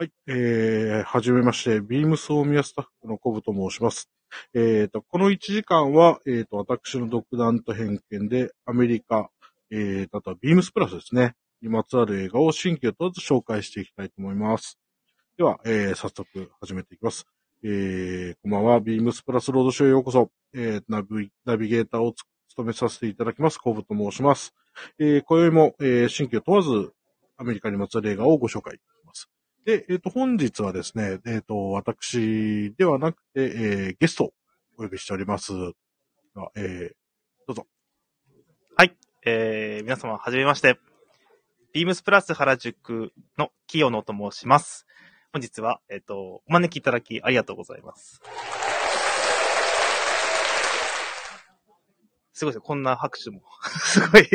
はい。えー、はじめまして、ビームス大宮スタッフのコブと申します。えーと、この1時間は、えーと、私の独断と偏見で、アメリカ、えー、あとはビームスプラスですね。にまつわる映画を新旧問わず紹介していきたいと思います。では、えー、早速始めていきます。えー、こんばんは、ビームスプラスロードショーへようこそ。えー、ナビ、ナビゲーターを務めさせていただきます、コブと申します。えー、今宵も、えー、新旧問わず、アメリカにまつわる映画をご紹介。で、えっ、と、本日はですね、えっ、と、私ではなくて、えーゲストをお呼びしております。ではえーえー、皆様、はじめまして。ビームスプラス原宿の清野と申します。本日は、えっ、と、お招きいただきありがとうございます。すごいです。こんな拍手も。すごい、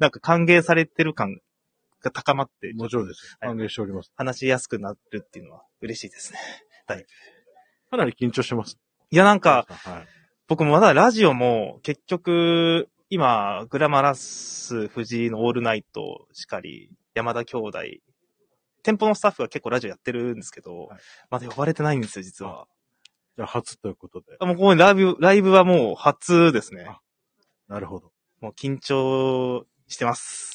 なんか歓迎されてる感が高まって、もちろんです。はい歓迎しております。話しやすくなるっていうのは嬉しいですね。かなり緊張してます。いや、なんか、はい。僕もまだラジオも結局、今、グラマラス藤井のオールナイトしかり、山田兄弟、店舗のスタッフが結構ラジオやってるんですけど、はいまだ呼ばれてないんですよ、実は。じゃあ、初ということで。もうここにライブ、ライブはもう初ですね。なるほど。もう緊張してます。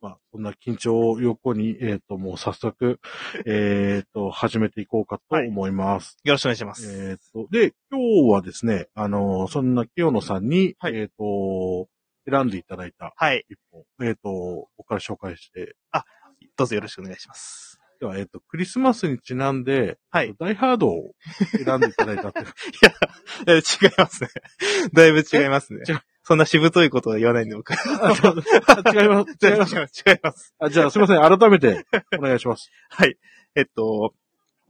まあ、そんな緊張を横に、えっ、と、もう早速、えっ、と、始めていこうかと思います。よろしくお願いします。えっ、と、で、今日はですね、あの、そんな清野さんに、はいえっ、と、選んでいただいたはい。一本、えっ、と、僕から紹介して、どうぞよろしくお願いします。では、えっ、と、クリスマスにちなんで、はい。ダイハードを選んでいただいたって いう。え違いますね。だいぶ違いますね。そんなしぶといことは言わないんで、僕。あ違います。違います。違います。あじゃあ、すいません。改めて、お願いします。はい。えっと、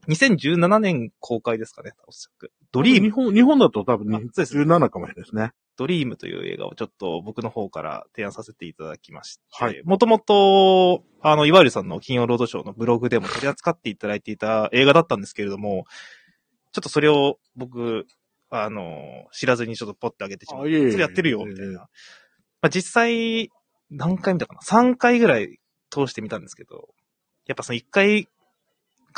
2017年公開ですかね、おそらく。ドリーム日本、日本だと多分あそうです17かもしれないですね。ドリームという映画をちょっと僕の方から提案させていただきまして、はいもともと、あの、いわゆるさんの金曜ロードショーのブログでも取り扱っていただいていた映画だったんですけれども、ちょっとそれを僕、あの、知らずにちょっとポッてあげてしまって、あいえいえそれやってるよ、みたいな。まあ、実際、何回見たかな ?3 回ぐらい通してみたんですけど、やっぱその1回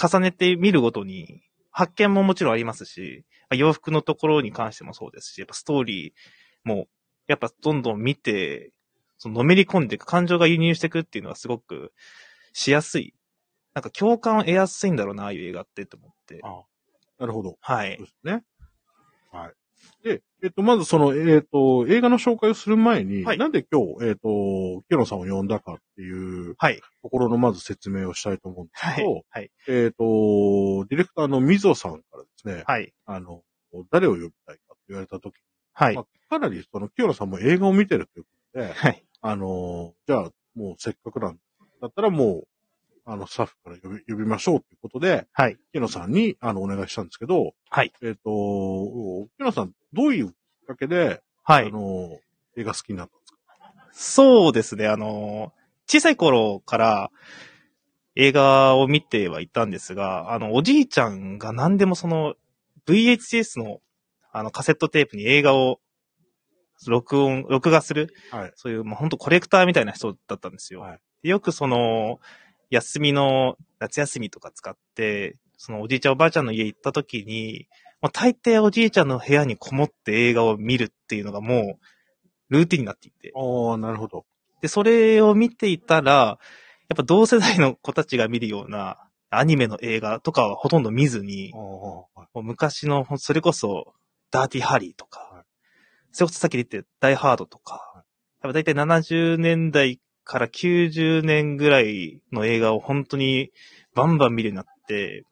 重ねて見るごとに、発見ももちろんありますし、まあ洋服のところに関してもそうですし、やっぱストーリーも、やっぱどんどん見て、そののめり込んでいく、感情が輸入していくっていうのはすごくしやすい。なんか共感を得やすいんだろうな、ああいう映画ってと思って。あなるほど。はいそう。ですね。はい。で、えっと、まずその、えっと、映画の紹介をする前に、はいなんで今日、えっと、清野さんを呼んだかっていうはい。ところのまず説明をしたいと思うんですはいけど、。はい。えっと、ディレクターの溝さんからですね、はい。あの、誰を呼びたいかって言われたとき、はいま。あ、かなりその清野さんも映画を見てるということで、はい。あの、じゃあ、もうせっかくなんだったらもう、あの、スタッフから呼び、呼びましょうということで、はい。清野さんに、あの、お願いしたんですけど、はい。えっ、と、清野さん、どういうきっかけで、はい。あの、映画好きになったんですか？そうですね、あの、小さい頃から映画を見てはいたんですが、あの、おじいちゃんが何でもその VHS のあのカセットテープに映画を録音、録画する、はい。そういう、まあ、本当コレクターみたいな人だったんですよ。はいでよくその、休みの、夏休みとか使って、そのおじいちゃんおばあちゃんの家行った時に、もう大抵おじいちゃんの部屋にこもって映画を見るっていうのがもう、ルーティンになっていて。ああ、なるほど。で、それを見ていたら、やっぱ同世代の子たちが見るようなアニメの映画とかはほとんど見ずにもう昔の、それこそ、ダーティハリーとか、はいそれこそさっき言ってダイハードとか、やっぱ大体70年代から90年ぐらいの映画を本当にバンバン見るようになって、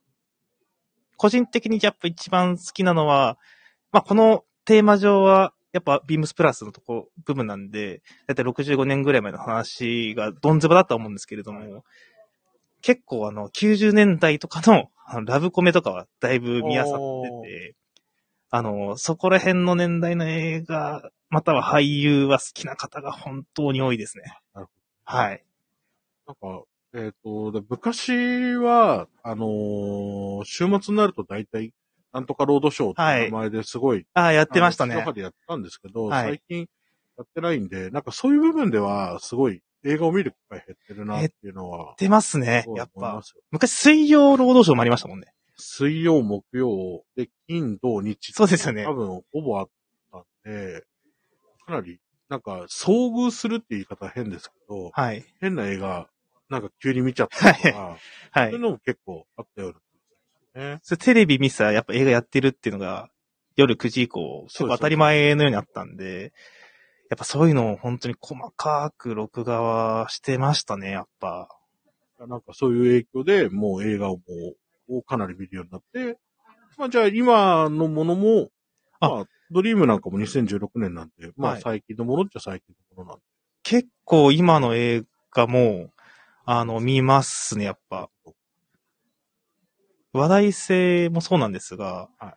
個人的にやっぱ一番好きなのは、まあこのテーマ上は、やっぱビームスプラスのとこ、部分なんで、だいたい65年ぐらい前の話がどんずばだと思うんですけれども、結構あの、90年代とかのラブコメとかはだいぶ見あさってて、あの、そこら辺の年代の映画、または俳優は好きな方が本当に多いですねなる。はい。なんか、えっ、と、で昔は、あのー週末になると大体、なんとかロードショーっていう名前ですごい、ああ、やってましたねあの地上。波でやったんですけど、はい最近やってないんで、なんかそういう部分では、すごい映画を見る機会減ってるなっていうのは、出ますねそ。うやっぱ思いま。すよ昔水曜労働省もありましたもんね。水曜、木曜で、金、土、日。そうですよね多分、ほぼあったんで、かなり、なんか、遭遇するって言い方は変ですけど、はい。変な映画、なんか急に見ちゃったりとか、はそういうい。のも結構あったようなね。それテレビ見てたらやっぱ映画やってるっていうのが、夜9時以降、結構当たり前のようにあったんで、やっぱそういうのを本当に細かく録画はしてましたね、やっぱ。なんかそういう影響で、もう映画をもう、をかなり見るようになって、まあじゃあ今のものも、あまあ、ドリームなんかも2016年なんで、まあはい最近のものっちゃ最近のものなんで。結構今の映画も、あの、見ますね、やっぱ。話題性もそうなんですがは、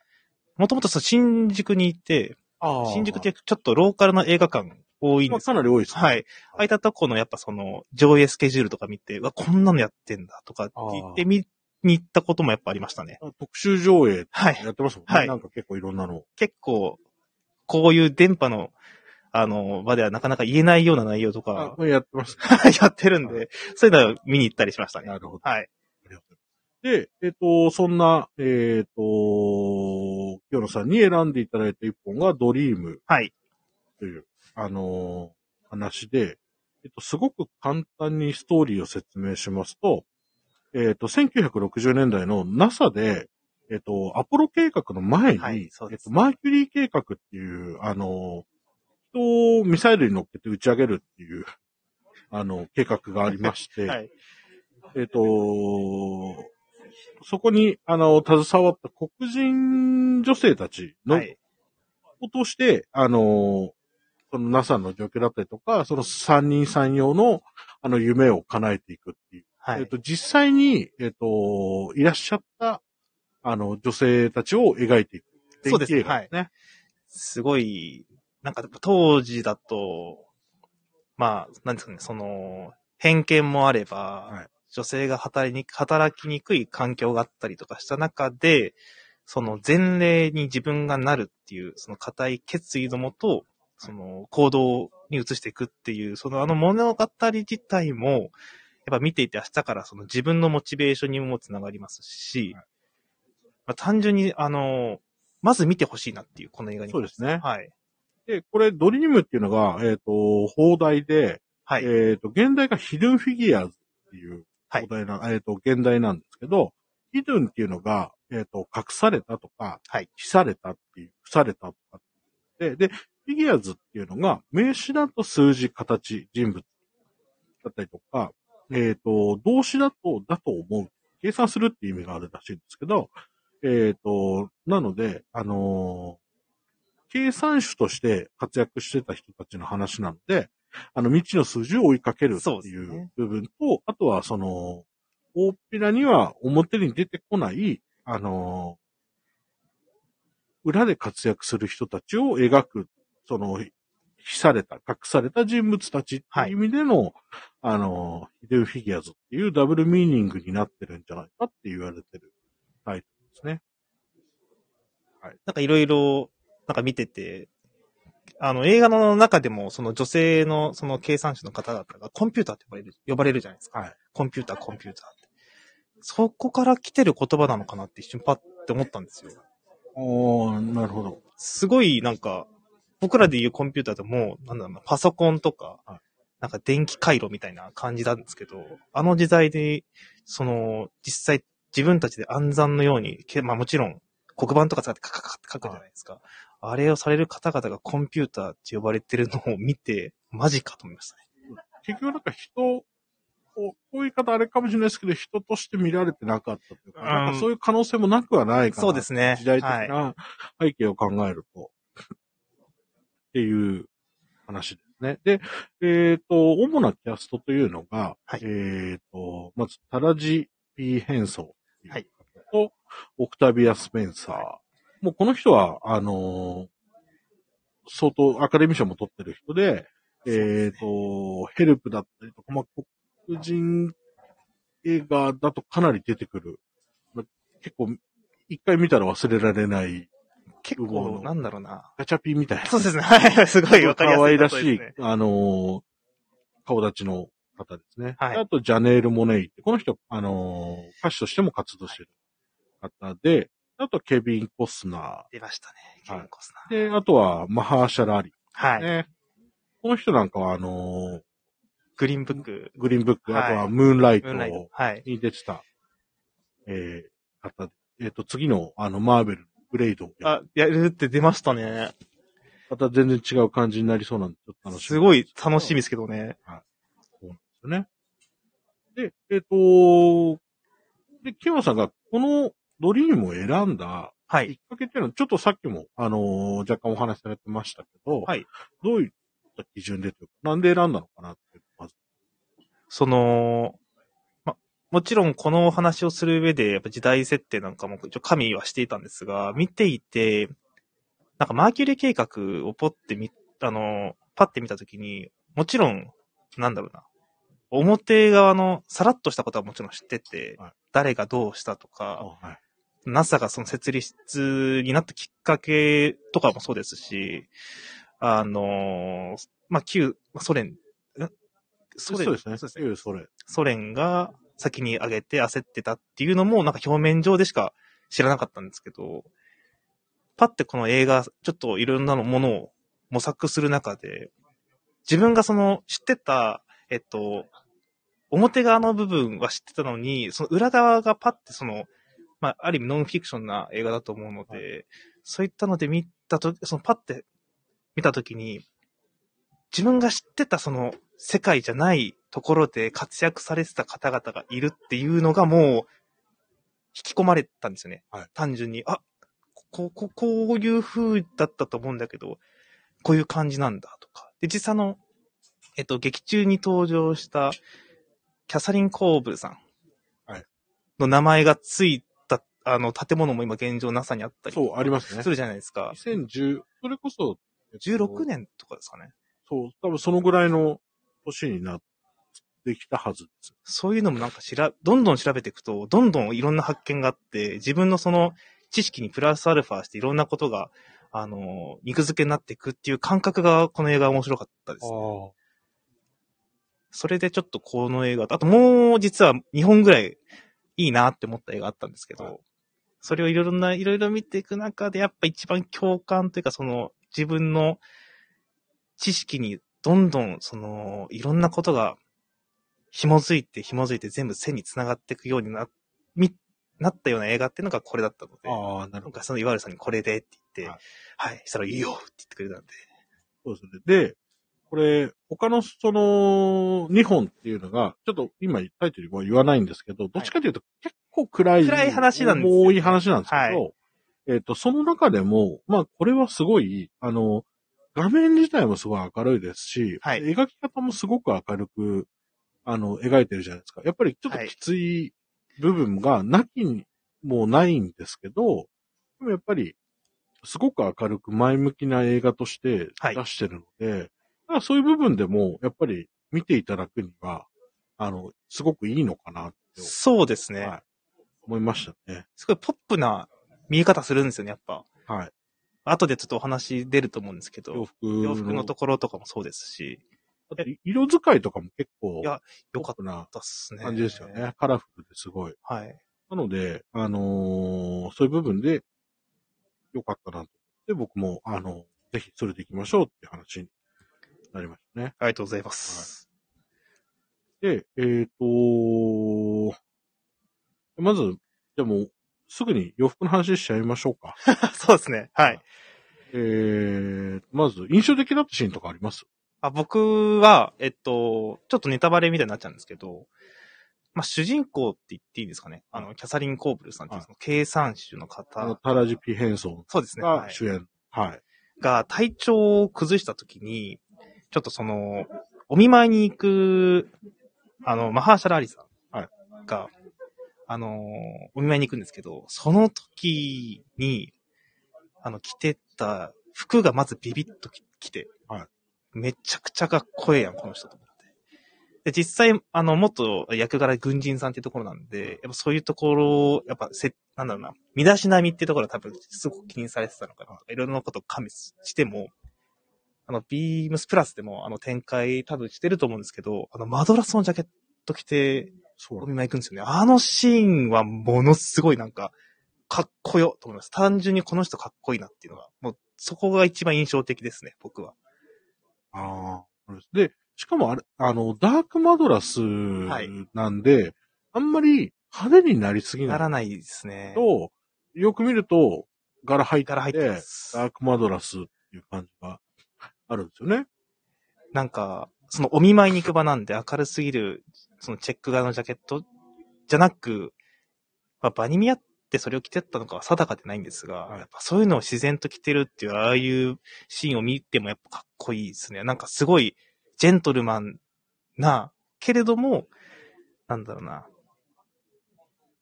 もともと新宿にいて、あ新宿ってちょっとローカルな映画館多いんまあですかなり多いですね。はい。空いたとこのやっぱその上映スケジュールとか見て、うわ、こんなのやってんだとかって言って見に行ったこともやっぱありましたね。特集上映はい。やってますもんね。はいなんか結構いろんなの。結構、こういう電波の、あの、場ではなかなか言えないような内容とあか、これやってます。やってるんで、そういうのを見に行ったりしましたね。なるほど。はい。で、えっ、と、そんな、えっ、と、清野さんに選んでいただいた一本がドリームはい。という、あのー話で、えっと、すごく簡単にストーリーを説明しますと、えっと、1960年代の NASA で、えっと、アポロ計画の前に、はいえっと、マーキュリー計画っていう、あの、人をミサイルに乗っけて打ち上げるっていう、あの、計画がありまして、はい。えっと、そこに、あの、携わった黒人女性たちのはい。を通して、あの、その NASA の状況だったりとか、その三人三様の、あの、夢を叶えていくっていう。はい。えっと、実際に、えっと、いらっしゃった、あの、女性たちを描いていく。そうです電気映画ですね。すごい、なんか当時だと、まあ、なんですかね、その、偏見もあれば、はい女性が働きに働きにくい環境があったりとかした中で、その前例に自分がなるっていう、その固い決意のもと、その行動に移していくっていう、そのあの物語自体も、やっぱ見ていて明日からその自分のモチベーションにもつながりますし、はいまあ、単純に、あの、まず見てほしいなっていう、この映画に。そうですねはい。で、これ、ドリームっていうのが、えっと、放題で、はい。えっと、現代がヒドゥンフィギュアーズっていうはい放題な、えっと、現代なんですけど、ヒドゥンっていうのが、えっと、隠されたとか、はい記されたっていう、伏されたとかで、で、フィギュアーズっていうのが、名詞だと数字、形、人物だったりとか、えっ、と、動詞だと、だと思う。計算するっていう意味があるらしいんですけど、えっ、と、なので、あのー計算手として活躍してた人たちの話なので、あの、未知の数字を追いかけるっていうね部分と、あとはその、大っぴらには表に出てこない、あのー裏で活躍する人たちを描く、その、秘された、隠された人物たちっていう意味での、あのー、ヒデウフィギュアーズっていうダブルミーニングになってるんじゃないかって言われてるタイトルですね。なんかいろいろ、なんか見てて、あの、映画の中でも、その女性の、その計算士の方々がコンピューターって呼ばれる、呼ばれるじゃないですか。はい。コンピューター、コンピューターって。そこから来てる言葉なのかなって一瞬パッて思ったんですよ。おー、なるほど。すごいなんか、僕らで言うコンピューターってもう、なんだろうな、パソコンとかはい、なんか電気回路みたいな感じなんですけど、あの時代で、その、実際自分たちで暗算のように、けまあもちろん黒板とか使ってカカカって書くじゃないですか。あれをされる方々がコンピューターって呼ばれてるのを見て、マジかと思いましたね。結局なんか人を、こういう言い方あれかもしれないですけど、人として見られてなかったというか、うんかそういう可能性もなくはないかな。そうですね。時代的はい。な背景を考えると、っていう話ですね。で、えっ、と、主なキャストというのが、はいえっ、と、まず、タラジ・ピー・ヘンソーとはいと、オクタビア・スペンサー。もうこの人は、あのー相当アカデミー賞も取ってる人で、えっ、と、ヘルプだったりとか、まあ、黒人映画だとかなり出てくる。まあ結構、一回見たら忘れられない、結構、なんだろうな。ガチャピンみたいな。そうですね。はい。すごいわかりやすい可愛らしいあのー顔立ちの方ですね。はいであと、ジャネール・モネイって、この人、あのー歌手としても活動してる方で、あと、ケビン・コスナ出ましたね。ケはいビンコスナー。ー。で、あとは、マハーシャル・アリ。はい。ね。この人なんかは、あのーグリーンブック、グリーンブック、はいあとは、ムーンライト。に出てた、えー、方で、えっ、と、次の、あの、マーベル、グレイドあ、やるって出ましたね。また全然違う感じになりそうなんで、ちょっと楽しみ。すごい楽しみですけどね。そうなんですよね。で、えっ、と、で、キマさんがこのドリームを選んだはい。きっかけっていうのは、ちょっとさっきも、あのー若干お話しされてましたけど、はい。どういった基準でというか、なんで選んだのかなっていうまず。その、ま、もちろんこのお話をする上で、やっぱ時代設定なんかも一応加味はしていたんですが、見ていて、なんかマーキュリー計画をポってみ、あの、パって見たときに、もちろん、なんだろうな。表側のさらっとしたことはもちろん知ってて、はい誰がどうしたとか、はい。NASA がその設立になったきっかけとかもそうですし、あの、まあ、旧、まあソ連、んソ連？そうですね。そうですねいうそれ。ソ連が先に上げて焦ってたっていうのもなんか表面上でしか知らなかったんですけど、パってこの映画、ちょっといろんなのものを模索する中で、自分がその知ってた、えっと、表側の部分は知ってたのに、その裏側がパってその、まあ、ある意味ノンフィクションな映画だと思うので、そういったので見たとそのパって見たときに、自分が知ってたその世界じゃないところで活躍されてた方々がいるっていうのがもう引き込まれたんですよね。はい単純に、あ、ここ、こういう風だったと思うんだけど、こういう感じなんだとか。で、実際あの、えっと、劇中に登場したキャサリン・コーブルさんはいの名前がついた、あの、建物も今現状 NASA にあったりそう、ありますねす。るじゃないですか。2010、それこそ、えっと16年とかですかね。そう、多分そのぐらいの年になってきたはずです。そういうのもなんかしら、どんどん調べていくと、どんどんいろんな発見があって、自分のその知識にプラスアルファしていろんなことが、あの、肉付けになっていくっていう感覚がこの映画面白かったです。あ。それでちょっとこの映画と、あともう実は2本ぐらいいいなって思った映画あったんですけど、はいそれをいろいろな、いろいろ見ていく中で、やっぱ一番共感というか、その自分の知識にどんどんそのいろんなことが紐づいて紐づいて全部線に繋がっていくようにな、み、なったような映画っていうのがこれだったので、ああ、なるほど。なんかその岩原さんにこれでって言って、ははいい、したらいいよって言ってくれたんで、そうですね。で、これ、他のその、2本っていうのが、ちょっと今タイトルは言わないんですけど、どっちかというと結構暗い、暗い話なんですよ重い話なんですけど、はい。えっ、と、その中でも、まあ、これはすごい、あの、画面自体もすごい明るいですし、はい。描き方もすごく明るく、あの、描いてるじゃないですか。やっぱりちょっときつい部分がなきにもないんですけど、でもやっぱり、すごく明るく前向きな映画としてはい出してるので、だからそういう部分でも、やっぱり見ていただくには、あの、すごくいいのかなって、そうですね。はい、思いましたね。すごいポップな見え方するんですよね、やっぱ。はい。後でちょっとお話出ると思うんですけど、洋服の。洋服のところとかもそうですし、色使いとかも結構、いやよかったっすね。感じですよね。。カラフルですごい。はい。なので、あのーそういう部分で、良かったなと。で、僕も、あの、ぜひ連れて行きましょうっていう話になりましたね。ありがとうございます。で、えっ、とまず、でも、すぐに洋服の話しちゃいましょうか。そうですね。はい。えー、まず、印象的だったシーンとかあります？あ僕は、えっと、ちょっとネタバレみたいになっちゃうんですけど、まあ、主人公って言っていいんですかね。あの、キャサリン・コーブルさんっていうはい。その計算手のあの、方、タラジ・ピ・ヘンソンそうですね。がはい。主演。はい。が体調を崩した時に、ちょっとその、お見舞いに行く、あの、マハーシャル・アリさん。はい。が、あの、お見舞いに行くんですけど、その時に、あの、着てた服がまずビビッとき着て、はいめちゃくちゃかっこええやん、この人と思って。で、実際、あの、元役柄軍人さんっていうところなんで、やっぱそういうところを、やっぱせ、なんだろうな、身だしなみっていうところは多分すごく気にされてたのかないろいろなことを加味しても、あの、ビームスプラスでもあの展開多分してると思うんですけど、あの、マドラスのジャケット着て、そうお見舞い行くんですよね。あのシーンはものすごいなんか、かっこよと思います。単純にこの人かっこいいなっていうのが、もうそこが一番印象的ですね、僕は。ああ、でしかもあれ、あの、ダークマドラスなんで、あんまり派手になりすぎないならないですね。と、よく見ると、柄入って柄入って。ダークマドラスっていう感じがあるんですよね。なんか、そのお見舞いに行く場なんで明るすぎる、そのチェック柄のジャケットじゃなく、まあ、場に見合ってそれを着てったのかは定かでないんですが、はいやっぱそういうのを自然と着てるっていう、ああいうシーンを見てもやっぱかっこいいですね。なんかすごい、ジェントルマンな、けれども、なんだろうな。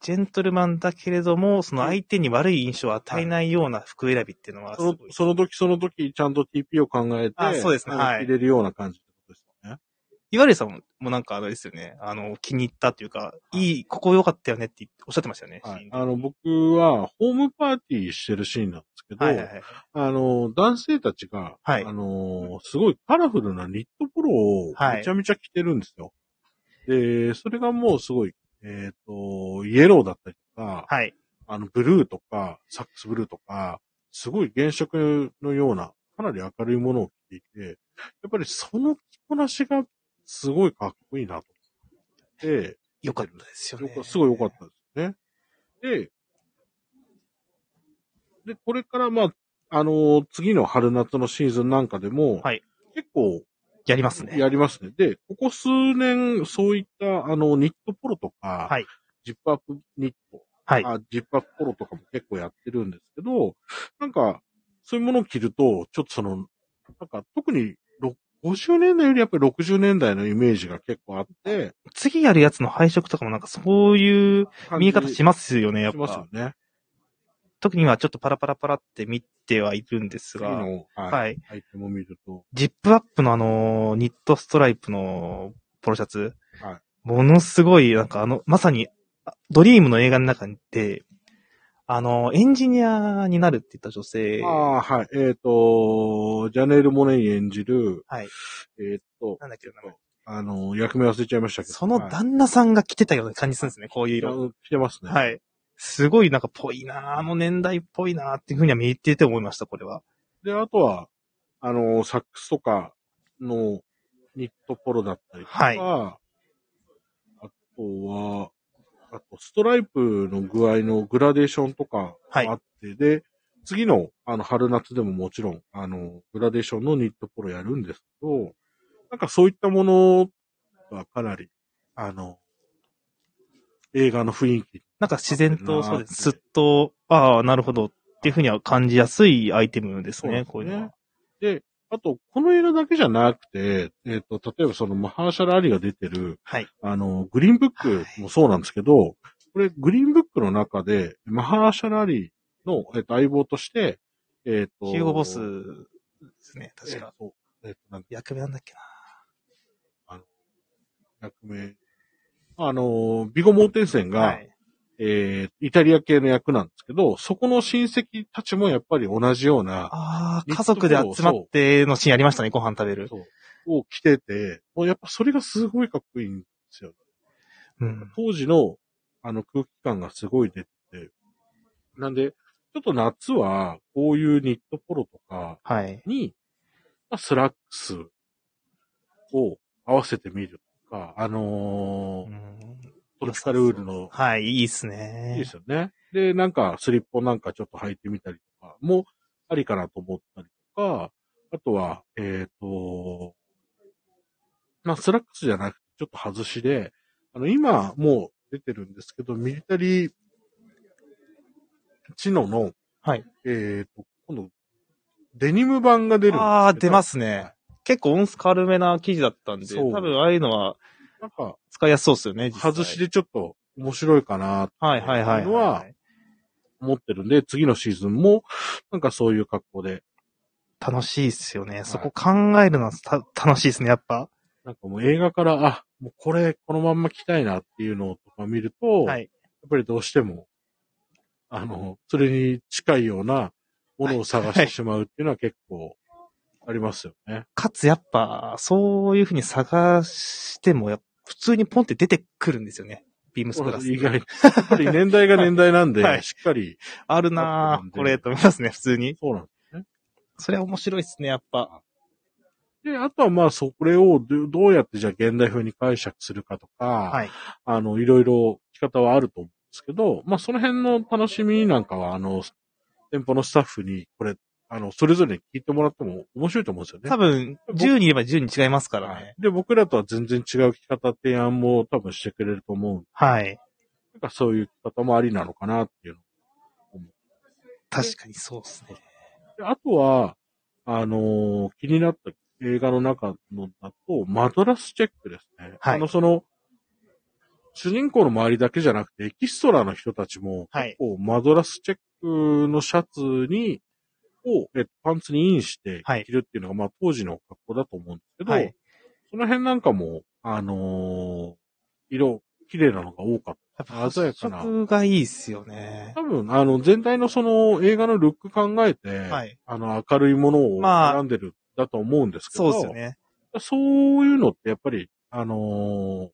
ジェントルマンだけれども、その相手に悪い印象を与えないような服選びっていうのはすそ。のその時その時、ちゃんと TP を考えて、あそうですねはい入れるような感じね。岩出さんもなんかあれですよね。あの、気に入ったっていうか、いい、ここ良かったよねっておっしゃってましたよね。はいあの、僕は、ホームパーティーしてるシーンなんですけど、はいはいはい。あの、男性たちが、はいあの、すごいカラフルなニットポロをはいめちゃめちゃ着てるんですよ。で、それがもうすごい、えっ、と、イエローだったりとか、はい。あの、ブルーとか、サックスブルーとか、すごい原色のような、かなり明るいものを着ていて、やっぱりその着こなしがすごいかっこいいなと思って、良かったですよね。すごい良かったですね。で、で、これからまあ、あの次の春夏のシーズンなんかでも、はい結構やりますね。やりますね。で、ここ数年、そういった、あの、ニットポロとか、はいジップアップニット、はい。あジップアップポロとかも結構やってるんですけど、なんか、そういうものを着ると、ちょっとその、なんか特にろ50年代よりやっぱり60年代のイメージが結構あって、次やるやつの配色とかもなんかそういう見え方しまますよね、やっしますよぱ。ね。特に今ちょっとパラパラパラって見てはいるんですが、はい、はい。アイテムを見ると、ジップアップのあの、ニットストライプのポロシャツ。はいものすごい、なんかあの、まさに、あドリームの映画の中で、あの、エンジニアになるって言った女性。ああ、はい。えっ、と、ジャネール・モネイ演じる、はい。えっ、と、なんだっけ、あの、役名忘れちゃいましたけど。そのはい旦那さんが着てたような感じするんですね、こういう色。着てますね。はい。すごいなんかぽいなぁあの年代っぽいなぁっていうふうには見てて思いました、これは。で、あとは、あの、サックスとかのニットポロだったりとか、はいあとは、あと、ストライプの具合のグラデーションとかはいあって、で、次の、あの、春夏でももちろん、あの、グラデーションのニットポロやるんですけど、なんかそういったものがかなり、あの、映画の雰囲気。なんか自然と、そうです。すっと、ああ、なるほどっていうふうには感じやすいアイテムですね、こういうのは。で、あと、この映画だけじゃなくて、えっ、と、例えばそのマハーシャル・アリが出てる、はい。あの、グリーンブックもそうなんですけど、これ、グリーンブックの中で、マハーシャル・アリの、えっ、と、相棒として、えっ、と、ヒューゴボスですね、確か。えーそうえっ、と、なんか、役目なんだっけな。役名。あの、ビゴ・モーテンセンが、はい。えーイタリア系の役なんですけど、そこの親戚たちもやっぱり同じような、ああ、家族で集まってのシーンありましたね、ご飯食べる。そうを着てて、もうやっぱそれがすごいかっこいいんですよ。うん。当時の、あの空気感がすごい出てて。なんで、ちょっと夏は、こういうニットポロとかはい。に、まあ、スラックスを合わせてみるとか、あのーうんトロピカルウールの、はい、いいっすいいねで。すよね。で、なんか、スリッポなんかちょっと履いてみたりとかもありかなと思ったりとか、あとは、えっ、と、まあ、スラックスじゃなくて、ちょっと外しで、あの、今、もう出てるんですけど、ミリタリー、チノの、はい。えっ、と、今度、デニム版が出る。ああ、出ますはねい。結構音数軽めな生地だったんで、多分ああいうのはなんか、使いやすそうですよね、外しでちょっと面白いかな、はいはいはいのははい。思ってるんで、次のシーズンも、なんかそういう格好で、楽しいっすよね。そこ考えるのはた楽しいですね、やっぱ。なんかもう映画から、あ、もうこれ、このまんま着たいなっていうのとか見ると、やっはい。ぱりどうしても、あの、それに近いようなものを探してしまうっていうのは結構ありますよね。かつやっぱ、そういう風に探しても、普通にポンって出てくるんですよね。ビームスプラス。意外に。やっぱり年代が年代なんで、はいしっかり、あるなぁ、これ、と思いますね、普通に。そうなんです。それは面白いですね、やっぱ。で、あとはまあ、それをどどうやってじゃあ現代風に解釈するかとか、はい。あの、いろいろ聞き方はあると思うんですけど、まあ、その辺の楽しみなんかは、あの、店舗のスタッフに、これ、あの、それぞれに聞いてもらっても面白いと思うんですよね。多分、10人いれば10人違いますからね。で、僕らとは全然違う聞き方、提案も多分してくれると思うはい。なんかそういう方もありなのかなっていうの。確かにそうですね。であとは、あのー気になった映画の中のだと、マドラスチェックですね。はいあの、その、主人公の周りだけじゃなくて、エキストラの人たちも、はい。こうマドラスチェックのシャツに、を、えっと、パンツにインしてはい着るっていうのが、まあ当時の格好だと思うんですけど、はい。その辺なんかも、あのー色、綺麗なのが多かった。やっぱ、鮮やかな発色がいいっすよね。多分、あの、全体のその映画のルック考えて、はい。あの、明るいものをまあ選んでる、だと思うんですけど、そうですよね。そういうのってやっぱり、あのー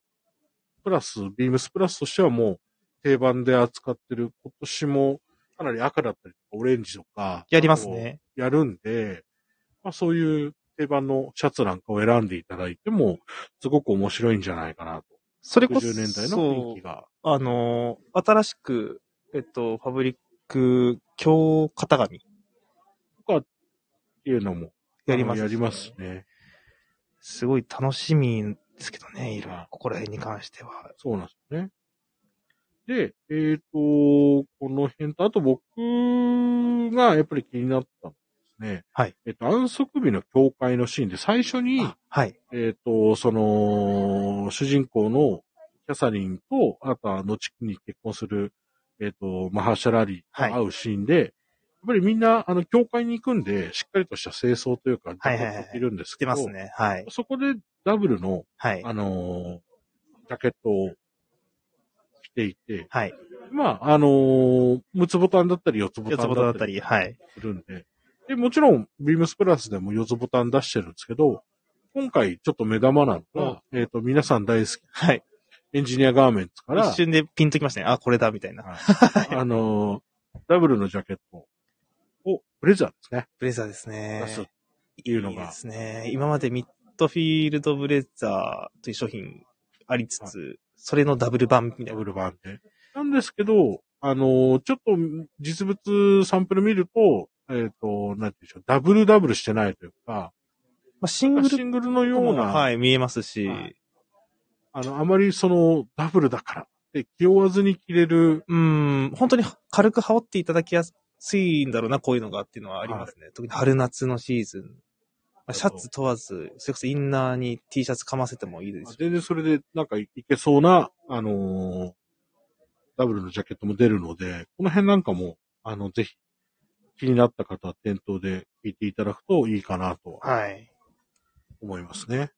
プラス、ビームスプラスとしてはもう定番で扱ってる今年もかなり赤だったりとかオレンジとか、やりますね。やるんで、まあそういう定番のシャツなんかを選んでいただいても、すごく面白いんじゃないかなと。それこそ、60年代の雰囲気が。あのー新しく、えっと、ファブリック、今日型紙っていうのも、やります、やりますね。すごい楽しみですけどね、いろいろ、ここら辺に関しては。そうなんですよね。で、えっ、と、この辺と、あと僕がやっぱり気になったのはですね。はい。えっ、と、安息日の教会のシーンで最初に、はい。えっ、と、その、主人公のキャサリンと、あとは後に結婚する、えっ、と、マハーシャラリーと会うシーンで、やっぱりみんな、あの、教会に行くんで、しっかりとした清掃というか、はいはいはいジャケット着るんですしけど、てますね。はい。そこでダブルの、はい。あのージャケットを着ていて、はい。まあ、あのー、6つボタンだったり4つボ四つタンだっりボタンだったたり、はい。するんで、で、もちろん、ビームスプラスでも4つボタン出してるんですけど、今回ちょっと目玉なのが、えっ、と、皆さん大好き、はい。エンジニアガーメンツから一、瞬でピンときましたね。あ、これだ、みたいな。あのーダブルのジャケットを、ブレザーですね。ブレザーですね。出すっていうのがいいですね。今までミッドフィールドブレザーという商品ありつつ、それのダブル版みたいな。ダブル版で。なんですけど、あのーちょっと実物サンプル見ると、えっ、と、なんていうんでしょう、ダブルダブルしてないというか、まあ、シングルシングルのような、はい、見えますし、はいあの、あまりその、ダブルだからって気負わずに着れる、うん、本当に軽く羽織っていただきやすいんだろうな、こういうのがっていうのはありますね。特に春夏のシーズン。まあシャツ問わず、それこそインナーに T シャツかませてもいいですし。全然それでなんかいけそうな、あのーダブルのジャケットも出るので、この辺なんかも、あの、ぜひ、気になった方は店頭で聞いていただくといいかなとははい。思いますね。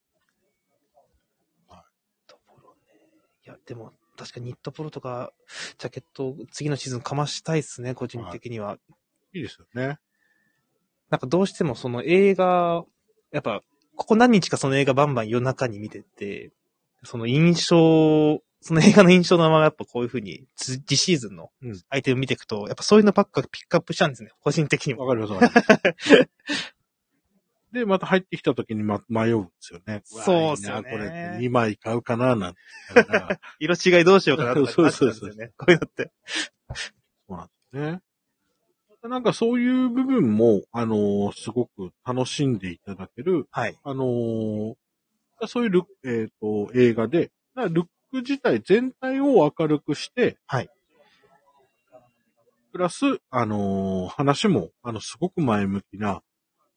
ところね。いや、でも、確かニットポロとか、ジャケットを次のシーズンかましたいですね、個人的には。いいですよね。なんかどうしてもその映画、やっぱ、ここ何日かその映画バンバン夜中に見てて、その印象、その映画の印象のままやっぱこういう風に、つ次シーズンのうんアイテム見ていくと、やっぱそういうのばっかピックアップしたんですね、個人的にも。わかります、わかります。で、また入ってきた時に、ま、迷うんですよね。そうっすよねこれって2枚買うかな、なんて。色違いどうしようかなとかなっちゃうんです そうそう。こういうのって。そうなんですね。なんかそういう部分も、あのーすごく楽しんでいただける、はい。あのーそういうルえっ、と、映画で、ルック自体全体を明るくして、はい。プラス、あのー話も、あの、すごく前向きな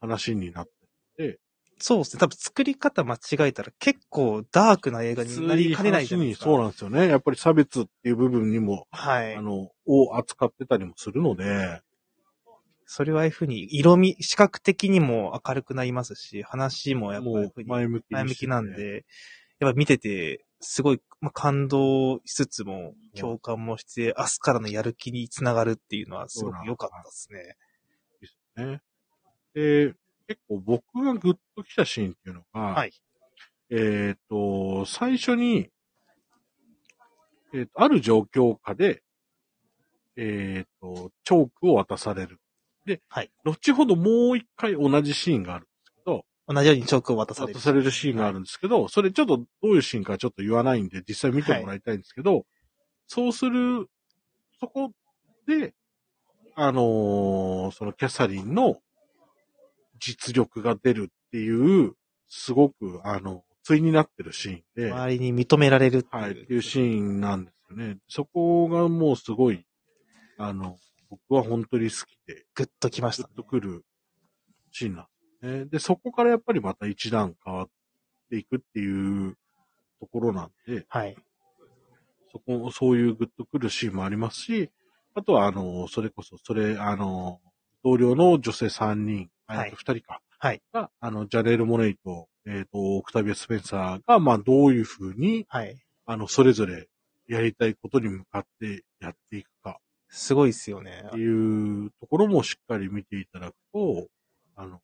話になって、そうですね。多分作り方間違えたら結構ダークな映画になりかねないじゃないですか。そうなんですよね。やっぱり差別っていう部分にも、はいあ。の、を扱ってたりもするので、それはああいうふうに、色味、視覚的にも明るくなりますし、話もやっぱり前向き前向きなんで、やっぱ見てて、すごい、まあ、感動しつつも、共感もして、明日からのやる気につながるっていうのはすごく良かったですね。ね。で、結構僕がグッときたシーンっていうのが、はい。えっ、と、最初に、えっ、と、ある状況下で、えっ、と、チョークを渡される。で、はい後ほどもう一回同じシーンがあるんですけど、同じようにチョークを渡される。渡されるシーンがあるんですけど、それちょっとどういうシーンかちょっと言わないんで、実際見てもらいたいんですけど、そうする、そこで、あのーそのキャサリンの実力が出るっていう、すごく、あの、対になってるシーンで、周りに認められるってはい、いう。っていうシーンなんですよね。そこがもうすごい、あの、僕は本当に好きで、グッときましグッたね。とくるシーンなんですね。で、そこからやっぱりまた一段変わっていくっていうところなんで、はい。そこ、そういうグッとくるシーンもありますし、あとは、あの、それこそ、それ、あの、同僚の女性3人、はいえっと2人か、はい。が、あの、ジャネール・モネイと、えっ、と、オクタビア・スペンサーが、まあ、どういうふうに、はい。あの、それぞれやりたいことに向かってやっていくかすごいですよねって。いうところもしっかり見ていただくと、あの、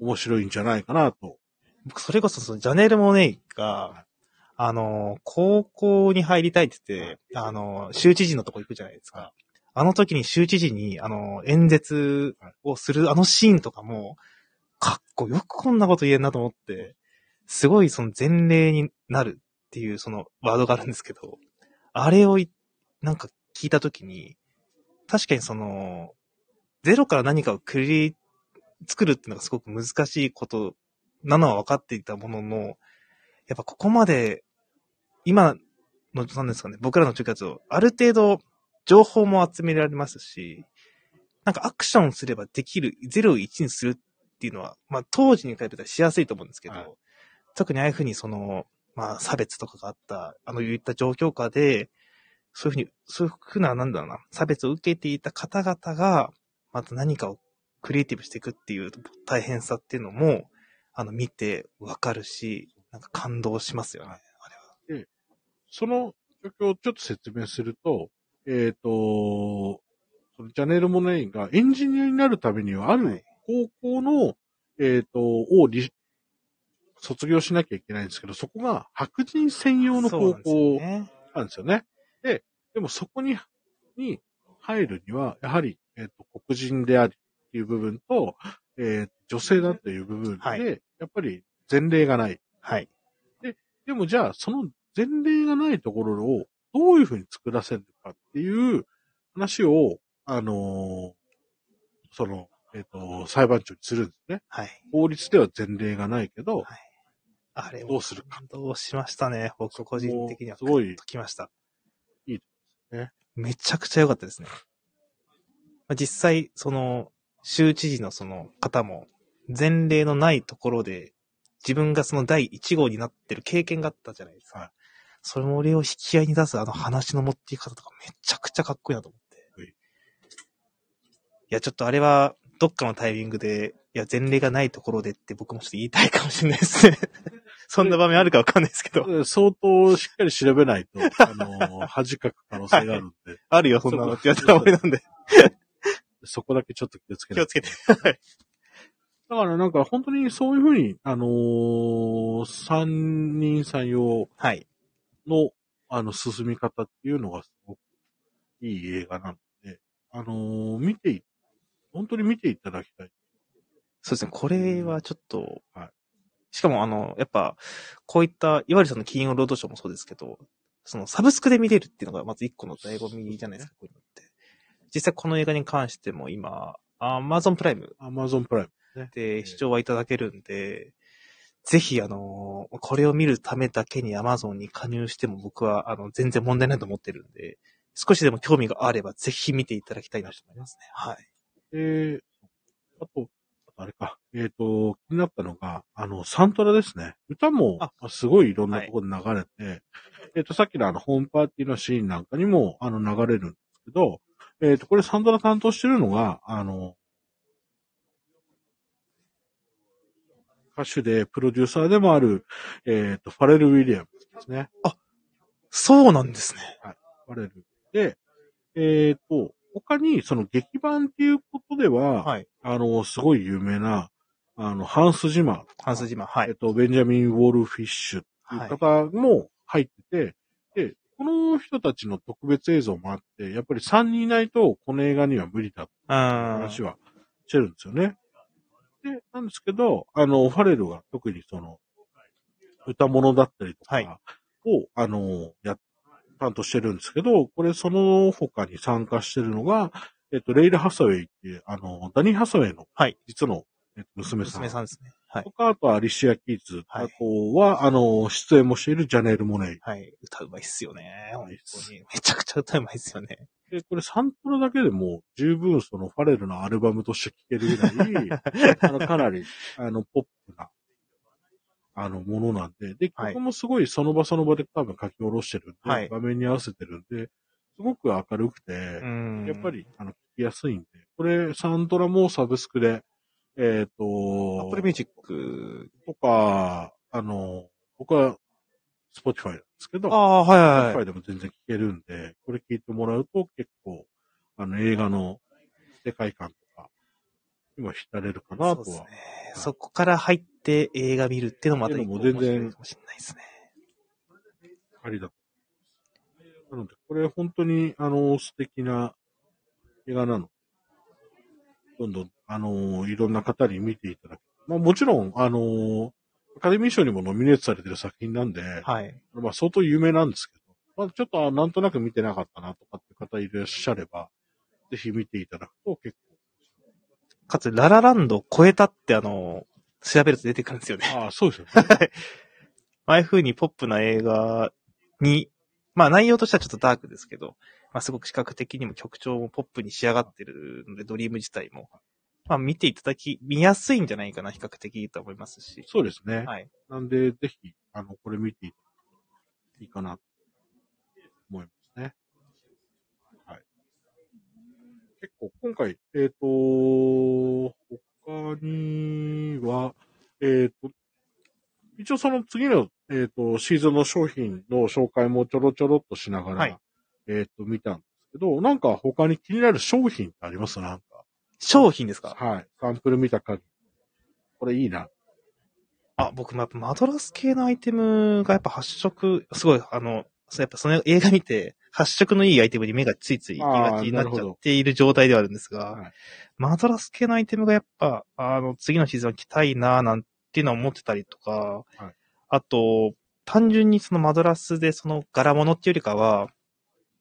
面白いんじゃないかなと。僕、それこそ、その、ジャネル・モネイが、あの、高校に入りたいって言って、あの、州知事のとこ行くじゃないですか。あの時に州知事に、あの、演説をするあのシーンとかも、かっこよくこんなこと言えんなと思って、すごいその前例になるっていうそのワードがあるんですけど、あれをいなんか聞いた時に、確かにその、ゼロから何かをクリ作るっていうのがすごく難しいことなのは分かっていたものの、やっぱここまで、今の、なんですかね、僕らの中活を、ある程度、情報も集められますし、なんかアクションすればできる、0を1にするっていうのは、まあ当時に比べたらしやすいと思うんですけど、はい。特にああいうふうにその、まあ差別とかがあった、あの言った状況下で、そういうふうに、そういうふうな、なんだろうな、差別を受けていた方々が、また何かをクリエイティブしていくっていう大変さっていうのも、あの、見てわかるし、なんか感動しますよね、はいあれは。その状況をちょっと説明すると、えっ、と、そのジャネール・モネイがエンジニアになるためには、あはるい高校の、えっ、と、をり卒業しなきゃいけないんですけど、そこが白人専用の高校ね。なんですよね。で、でもそこに、に入るには、やはり、えっ、と、黒人でありっていう部分と、えー女性だという部分で、はいやっぱり前例がない。はい。でもじゃあ、その前例がないところをどういうふうに作らせるかっていう話を、あのーその、えっ、と、裁判長にするんですね。はい。法律では前例がないけど、はいあれどうするか。どうしましたね。僕個人的には。すごいときました。めちゃくちゃ良かったですね。まあ実際、その、州知事のその方も、前例のないところで、自分がその第1号になってる経験があったじゃないですか。はいそれも俺を引き合いに出すあの話の持っていき方とかめちゃくちゃかっこいいなと思って。はいいや、ちょっとあれは、どっかのタイミングで、いや、前例がないところでって僕もちょっと言いたいかもしれないですね。そんな場面あるかわかんないですけど。相当しっかり調べないと、あのー恥かく可能性があるんで、あるよ、そんなのって言われたら俺なんで。そこだけちょっと気をつけない気をつけて。はいだからなんか本当にそういうふうに、あのー三人三様はい。の、あの、進み方っていうのがすごくいい映画なので、あのー見てい、本当に見ていただきたい。そうですね、これはちょっと、はいしかもあの、やっぱ、こういった、いわゆるその金曜ロードショーもそうですけど、そのサブスクで見れるっていうのがまず一個の醍醐味じゃないですか、こういうのって。実際この映画に関しても今、アマゾンプライムアマゾンプライム。で視聴はいただけるんで、ぜひあの、これを見るためだけにアマゾンに加入しても僕はあの、全然問題ないと思ってるんで、少しでも興味があればぜひ見ていただきたいなと思いますね。はい。で、あと、あとあれか、えっ、と、気になったのが、あの、サントラですね。歌もあ、すごいいろんなところで流れて、えっ、と、さっきのあの、ホームパーティーのシーンなんかにも、あの、流れるんですけど、えっ、と、これサントラ担当してるのが、あの、歌手でプロデューサーでもある、えっ、と、ファレル・ウィリアムズですね。そうなんですね。ファレル。で、えっ、と、他に、その劇版っていうことでは、はい。あの、すごい有名な、あの、ハンス・ジマー。ハンス・ジマン。はい。えっと、ベンジャミン・ウォルフィッシュっていう方も入ってて、で、この人たちの特別映像もあって、やっぱり3人いないと、この映画には無理だってうん。話はしてるんですよね。で、なんですけど、あの、ファレルが特にその、歌物だったりとはいかを、あの、や、担当してるんですけど、これその他に参加してるのが、えっと、レイル・ハサウェイっていう、あの、ダニー・ハサウェイの、はい実の、えっと、娘さん。娘さんですね。はいと。か、あとはアリシア・キーズ。はいあとは、あの、出演もしているジャネール・モネイ。はい。歌うまいっすよね。本当に。めちゃくちゃ歌うまいっすよね。で、これサントラだけでも十分そのファレルのアルバムとして聴けるぐらい、あの、かなり、あの、ポップな、あの、ものなんで、で、はい曲もすごいその場その場で多分書き下ろしてるんで、はい場面に合わせてるんで、すごく明るくて、うん。やっぱ。り、あの、聴きやすいんで、これ、サントラもサブスクで、えっ、アップルと、ミュージック。とか、あの、僕は、 Spotify なんですけど、ああ、はいはいはい。でも全然聞けるんで、これ聞いてもらうと結構、あの、映画の世界観とか、今浸れるかなとは。そうですね。そこから入って映画見るっていうのもまた一個面全然白いかもしれないですね。ありだと。なので、これ本当に、あの、素敵な映画なの。どんどん、あの、いろんな方に見ていただく。まあもちろん、あの、アカデミー賞にもノミネートされてる作品なんで、はい。まあ相当有名なんですけど、まあちょっとあなんとなく見てなかったなとかって方いらっしゃれば、ぜひ見ていただくと結かつ、ララランドを超えたってあの、調べると出てくるんですよね。構、ああ、そうですよね。ああいう風にポップな映画に、まあ内容としてはちょっとダークですけど、まあすごく視覚的にも曲調もポップに仕上がってるので、ドリーム自体も。まあ見ていただき、見やすいんじゃないかな、比較的と思いますし。そうですね。はい。なんで、ぜひ、あの、これ見ていいいかなと思いますね。はい。結構、今回、えっ、と、他には、えっ、と、一応その次の、えっ、と、シーズンの商品の紹介もちょろちょろっとしながら、はいえっ、と、見たんですけど、なんか他に気になる商品ってありますなんか？商品ですか？はい。サンプル見た限り。これいいな。あ、僕もやっぱマドラス系のアイテムがやっぱ発色、すごい、あの、そうやっぱその映画見て、発色のいいアイテムに目がついつい行きがちになっちゃっている状態ではあるんですが、はい。マドラス系のアイテムがやっぱ、あの、次のシーズンは着たいななんていうのを思ってたりとか、はい。あと、単純にそのマドラスでその柄物っていうよりかは、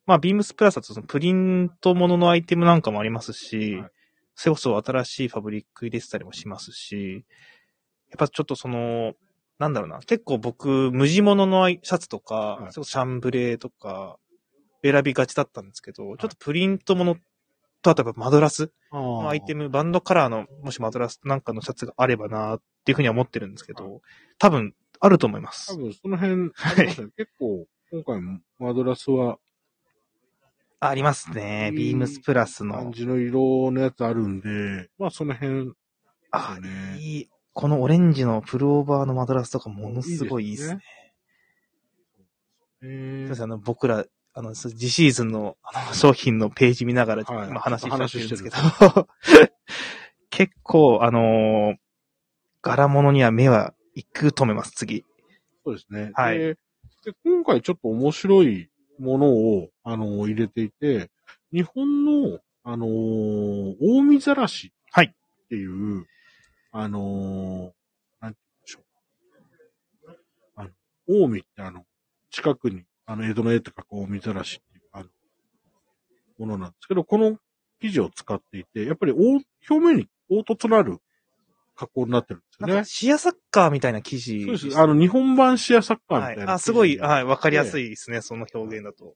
まあ、ビームスプラスだとそのプリントもののアイテムなんかもありますし、はい。それこそ新しいファブリック入れてたりもしますし、やっぱちょっとその、なんだろうな、結構僕、無地物のシャツとか、はい。それこそシャンブレーとか、選びがちだったんですけど、ちょっとプリントものと、あとやっぱマドラスのアイテム。ム、バンドカラーの、もしマドラスなんかのシャツがあればなっていうふうには思ってるんですけど、多分、あると思いま多す。分その辺、ありますね結構、今回もマドラスは、ありますね。いいビームスプラスの感。じの色のやつあるんで、まあその辺、ね、いい。このオレンジのプルオーバーのマドラスとかものすごいいいですね。えすいーませんあの、僕ら、あの、次シーズンのあの商品のページ見ながら、はい。今話しちゃってるんですけど。話、結構、あのー柄物には目は行くと思います、次。そうですね。はい。でで今回ちょっと面白いものを、あの、入れていて、日本の、あのー、大見ざらし。はい。っていう、あのー、なんて言うんでしょう。あの、大見ってあの、近くに、あの、江戸の絵って書く大見ざらしっていう、あの、ものなんですけど、この生地を使っていて、やっぱり大表面に凹凸のある加工になってるんですよねなんか、。シアサッカーみたいな記事そうです。あの、日本版シアサッカーみたいな。はい。あ、すごい、はい、わかりやい。すいですね、その表現だと。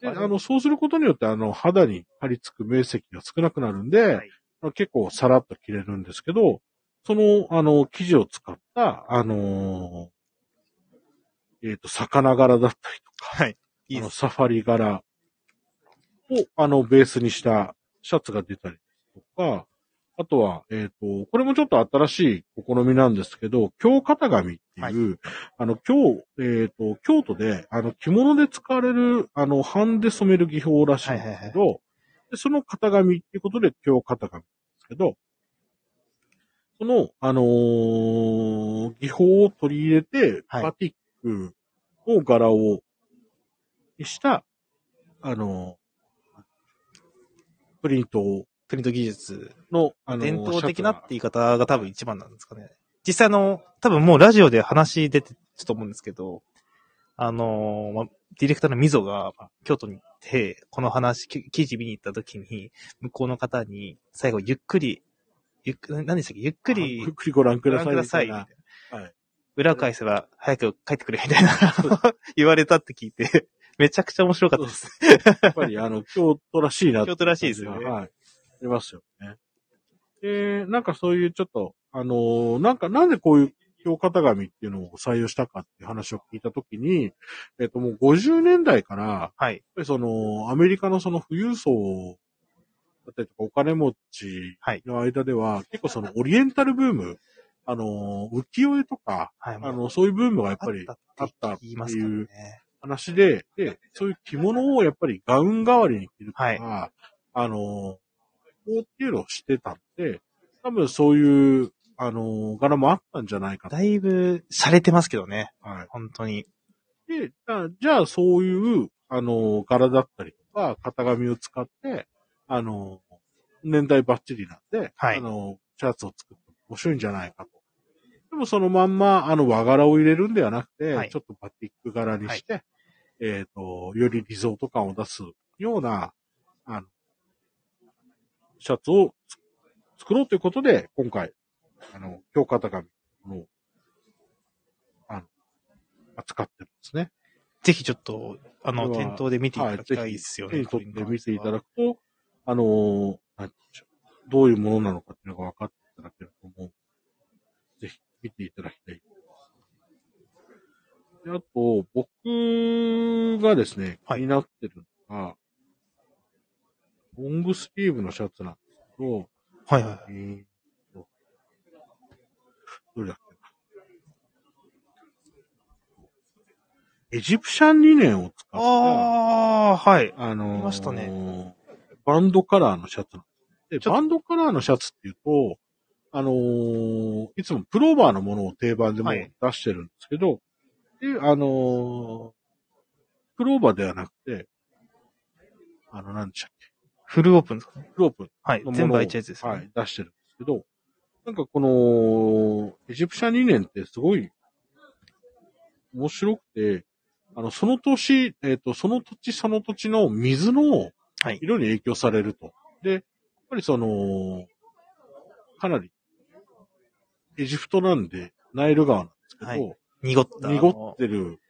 で、あの、そうすることによって、あの、肌に張り付く面積が少なくなるんで、はい結構さらっと切れるんですけど、その、あの、生地を使った、あのーえっ、と、魚柄だったりとか、はい。いいあの。サファリ柄。を、あの、ベースにしたシャツが出たりとか、あとは、えっ、と、これもちょっと新しい試みなんですけど、京型紙っていう、あの、京、えっ、と、京都で、あの、着物で使われる、あの、版で染める技法らしいんですけど、ででその型紙っていうことで京型紙ですけど、その、あのー技法を取り入れて、はい。バティックの柄を、にした、あのープリントをプリント技術、の、あのー伝統的なってシ言い方が多分一番なんですかね。実際あの、多分もうラジオで話出てたと思うんですけど、あのまディレクターの溝が京都に行って、この話、き記事見に行った時に、向こうの方に最後ゆっくり、ゆっく何でしたっけ？ゆっくりゆっくりご覧くごださい。覧ください。裏返せば早く帰ってくれみたいな言われたって聞いて、めちゃくちゃ面白かったです。やっぱり、あの、京都らしいな京都らしいですよねはい。ありますよね。で、なんかそういうちょっと、あのーなんかなんでこういう京型紙っていうのを採用したかっていう話を聞いたときに、えっ、ともう50年代から、やっはい。ぱりその、アメリカのその富裕層だったりとかお金持ちはいの間では、結構そのオリエンタルブーム、あのー浮世絵とか、はい。あの、そういうブームがやっぱりああったって言いうね。話で、で、そういう着物をやっぱりガウン代わりに着るから、あの、こうっていうのをしてたんで、多分そういう、あの、柄もあったんじゃないかと。だいぶ、洒落てますけどね。はい。本当に。で、じゃあそういう、あの、柄だったりとか、型紙を使って、あの、年代バッチリなんで、はいあの、シャツを作って面白いんじゃないかと。でもそのまんま、あの、和柄を入れるんではなくて、はいちょっとバティック柄にして、えっ、と、よりリゾート感を出すような、あの、シャツをつ作ろうということで、今回、あの、京型紙の、あの、扱ってるんですね。ぜひちょっと、あの、これは店頭で見ていただきたはいいですよね。手に取って見ていたく。だくと、あのーなんて言うんでしょうどういうものなのかっていうのが分かっていただけると思う。ぜひ見ていただきたい。であと、僕がですね、気はいになってるのが、ロングスリーブのシャツなんですけど、はいはいはい。えーっと、どれだっけな。エジプシャンリネンを使った、ああー、はい。あのー見ましたねバンドカラーのシャツなんです。で、バンドカラーのシャツっていうと、あのーいつもプローバーのものを定番でも出してるんですけど、で、あのープローバーではなくて、あの、何でしたっけ？フルオープンですかね？プロープンはい全部開いちゃうやつですね。はい、出してるんですけど、なんかこの、エジプシャン理念ってすごい面白くて、あの、その年、えっ、と、その土地その土地の水のはい。色に影響されると。で、やっぱりその、かなり、エジプトなんで、ナイル川なんですけど、はい濁った。濁ってる、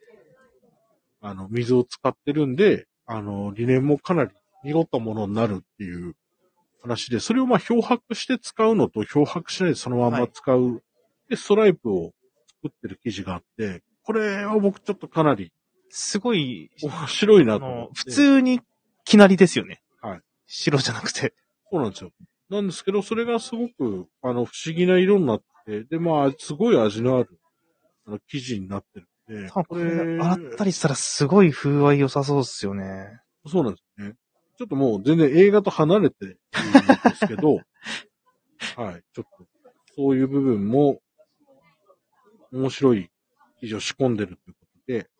あの、水を使ってるんで、あの、理念もかなり濁ったものになるっていう話で、それをまあ漂白して使うのと漂白しないでそのまんま使う、で、ストライプを作ってる生地があって、これは僕ちょっとかなりすごい、面白いあなと思って。の、普通にきなりですよね。はい。白じゃなくて。そうなんですよ。なんですけど、それがすごく、あの、不思議な色になって、で、まあ、すごい味のある、あの、生地になってるんで、これ、洗ったりしたらすごい風合い良さそうですよね。そうなんですね。ちょっともう全然映画と離れているんですけど、はい、ちょっと、そういう部分も、面白い記事を仕込んでるということで、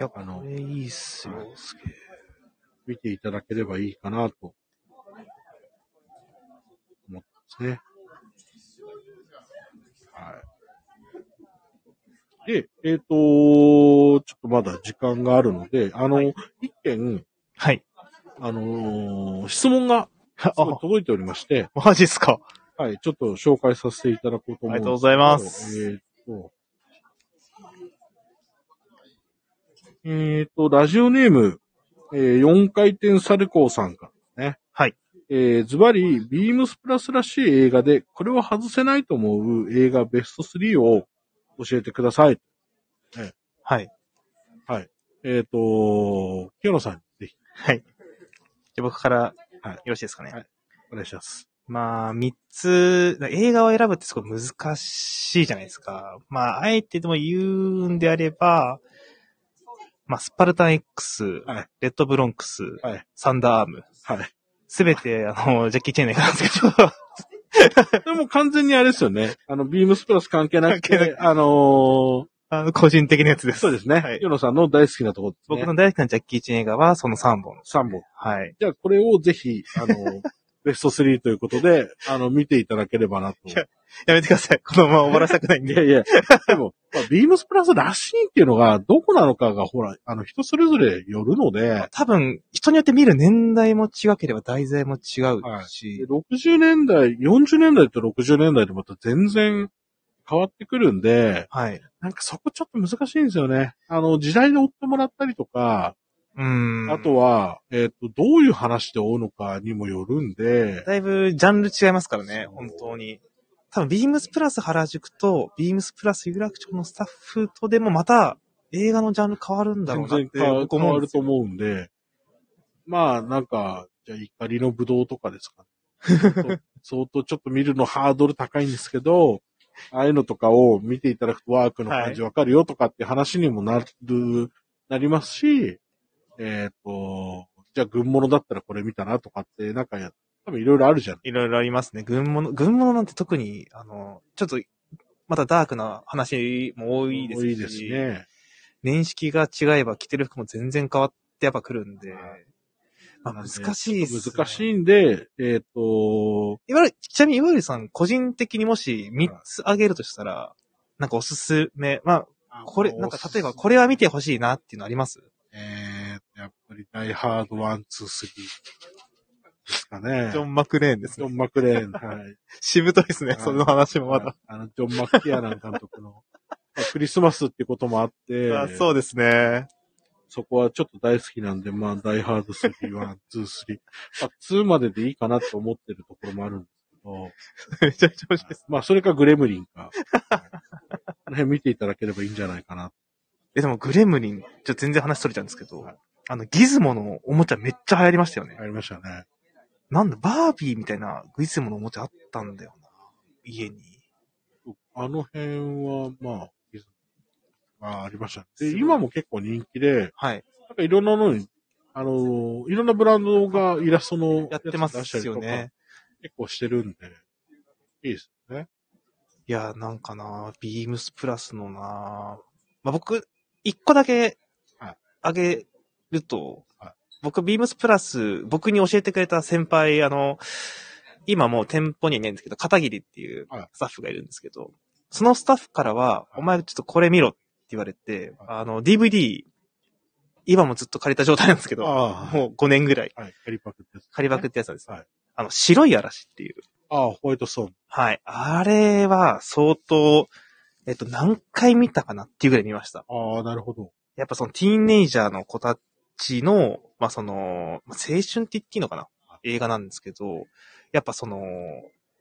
いや、あのこれいいっすよはい。すげえ。見ていただければいいかなと、思ってますね。はい。で、えっ、と、ちょっとまだ時間があるので、あの、はい一件、はい。あのー質問が届いておりまして、マジっすか？はい、ちょっと紹介させていただこうと思うんですありがとうございますえっ、と、えっ、と、ラジオネーム、えー、4回転サルコーさんか。えー、ズバリ、ビームスプラスらしい映画で、これは外せないと思う映画ベスト3を教えてください。はい。えっ、と、清野さんにぜひはい。じゃあ僕から、はいよろしいですかね。はいお願いします。まあ、三つ、映画を選ぶってすごい難しいじゃないですか。まあ、あえてでも言うんであれば、まあ、スパルタン X、はいレッドブロンクス、はいサンダーアーム、はい。すべて、あの、ジャッキー・チェーンの映画なんですけど、でも完全にあれですよね。あの、ビームスプラス関係なくて、あのーあの、個人的なやつです。そうですね。はいヨノさんの大好きなところね。僕の大好きなジャッキー・チェーン映画は、その3本。3本。はい。じゃあ、これをぜひ、あの、ベスト3ということで、あの、見ていただければなと。いややめてください。このまま終わらせたくないんで。いやいや、でも、まあ、ビームスプラスらしいっていうのが、どこなのかが、ほら、あの、人それぞれよるので、多分、人によって見る年代も違ければ題材も違うでし、60年代、40年代と60年代でまた全然変わってくるんで、はい。なんかそこちょっと難しいんですよね。あの、時代で追ってもらったりとか、うーん。あとは、えっ、と、どういう話で追うのかにもよるんで、だいぶジャンル違いますからね、本当に。多分、ビームスプラス原宿と、ビームスプラス有楽町のスタッフとでもまた、映画のジャンル変わるんだろ全うなって然変わると思うんで、まあ、なんか、じゃあ、怒りのブドウとかですかね。相当ちょっと見るのハードル高いんですけど、ああいうのとかを見ていただくとワークの感じわかるよとかって話にもなる、なりますし、えっ、と、じゃあ軍物だったらこれ見たなとかって、なんかや、多分いろいろあるじゃん。いろいろありますね。軍物、軍物なんて特に、あの、ちょっと、またダークな話も多いですし、多いですね。年式が違えば着てる服も全然変わってやっぱ来るんで、まあ難しいね。難しいんで、えっ、と、いわゆる、ちなみに岩入さん、個人的にもし3つあげるとしたら、なんかおすすめ、まあ、これ、なんか例えばこれは見てほしいなっていうのあります？えーりダイハード1、2、3ですかね。ジョン・マクレーンですね。ジョン・マクレーン、はい。しぶといですね、はいその話もまだ。あの、ジョン・マッキアナン監督の、まあクリスマスってこともあって、あそうですね。そこはちょっと大好きなんで、まあ、ダイハード3、1、2、3。まあ、2まででいいかなと思ってるところもあるんですけど、めちゃくちゃ面白いです。まあ、それかグレムリンか。はいこの辺見ていただければいいんじゃないかな。え、でもグレムリン、ちょっと全然話取れちゃうんですけど、はいあの、ギズモのおもちゃめっちゃ流行りましたよね。ありましたね。なんだ、バービーみたいなギズモのおもちゃあったんだよな。家に。あの辺は、まあ、まあ、ありましたね。で、今も結構人気で、はい。なんかいろんなのに、あの、いろんなブランドがイラストのやってますよね。結構してるんで、いいですよね。いや、なんかな、ビームスプラスのな、まあ、僕、一個だけはい、あげると、はい僕、ビームスプラス、僕に教えてくれた先輩、あの、今もう店舗にはいないんですけど、片桐っていうはいスタッフがいるんですけど、そのスタッフからは、いお前ちょっとこれ見ろって言われて、はあの、DVD、今もずっと借りた状態なんですけど、もう5年ぐらいはい、カリパクってやつ、借りパクってやつなんです。はいあの、白い嵐っていう。ああ、ホワイトソーン。はい。あれは相当、えっと、何回見たかなっていうぐらい見ました。ああ、なるほど。やっぱそのティーンネイジャーの子たちの、まあその、まあ青春って言っていいのかな？映画なんですけど、やっぱその、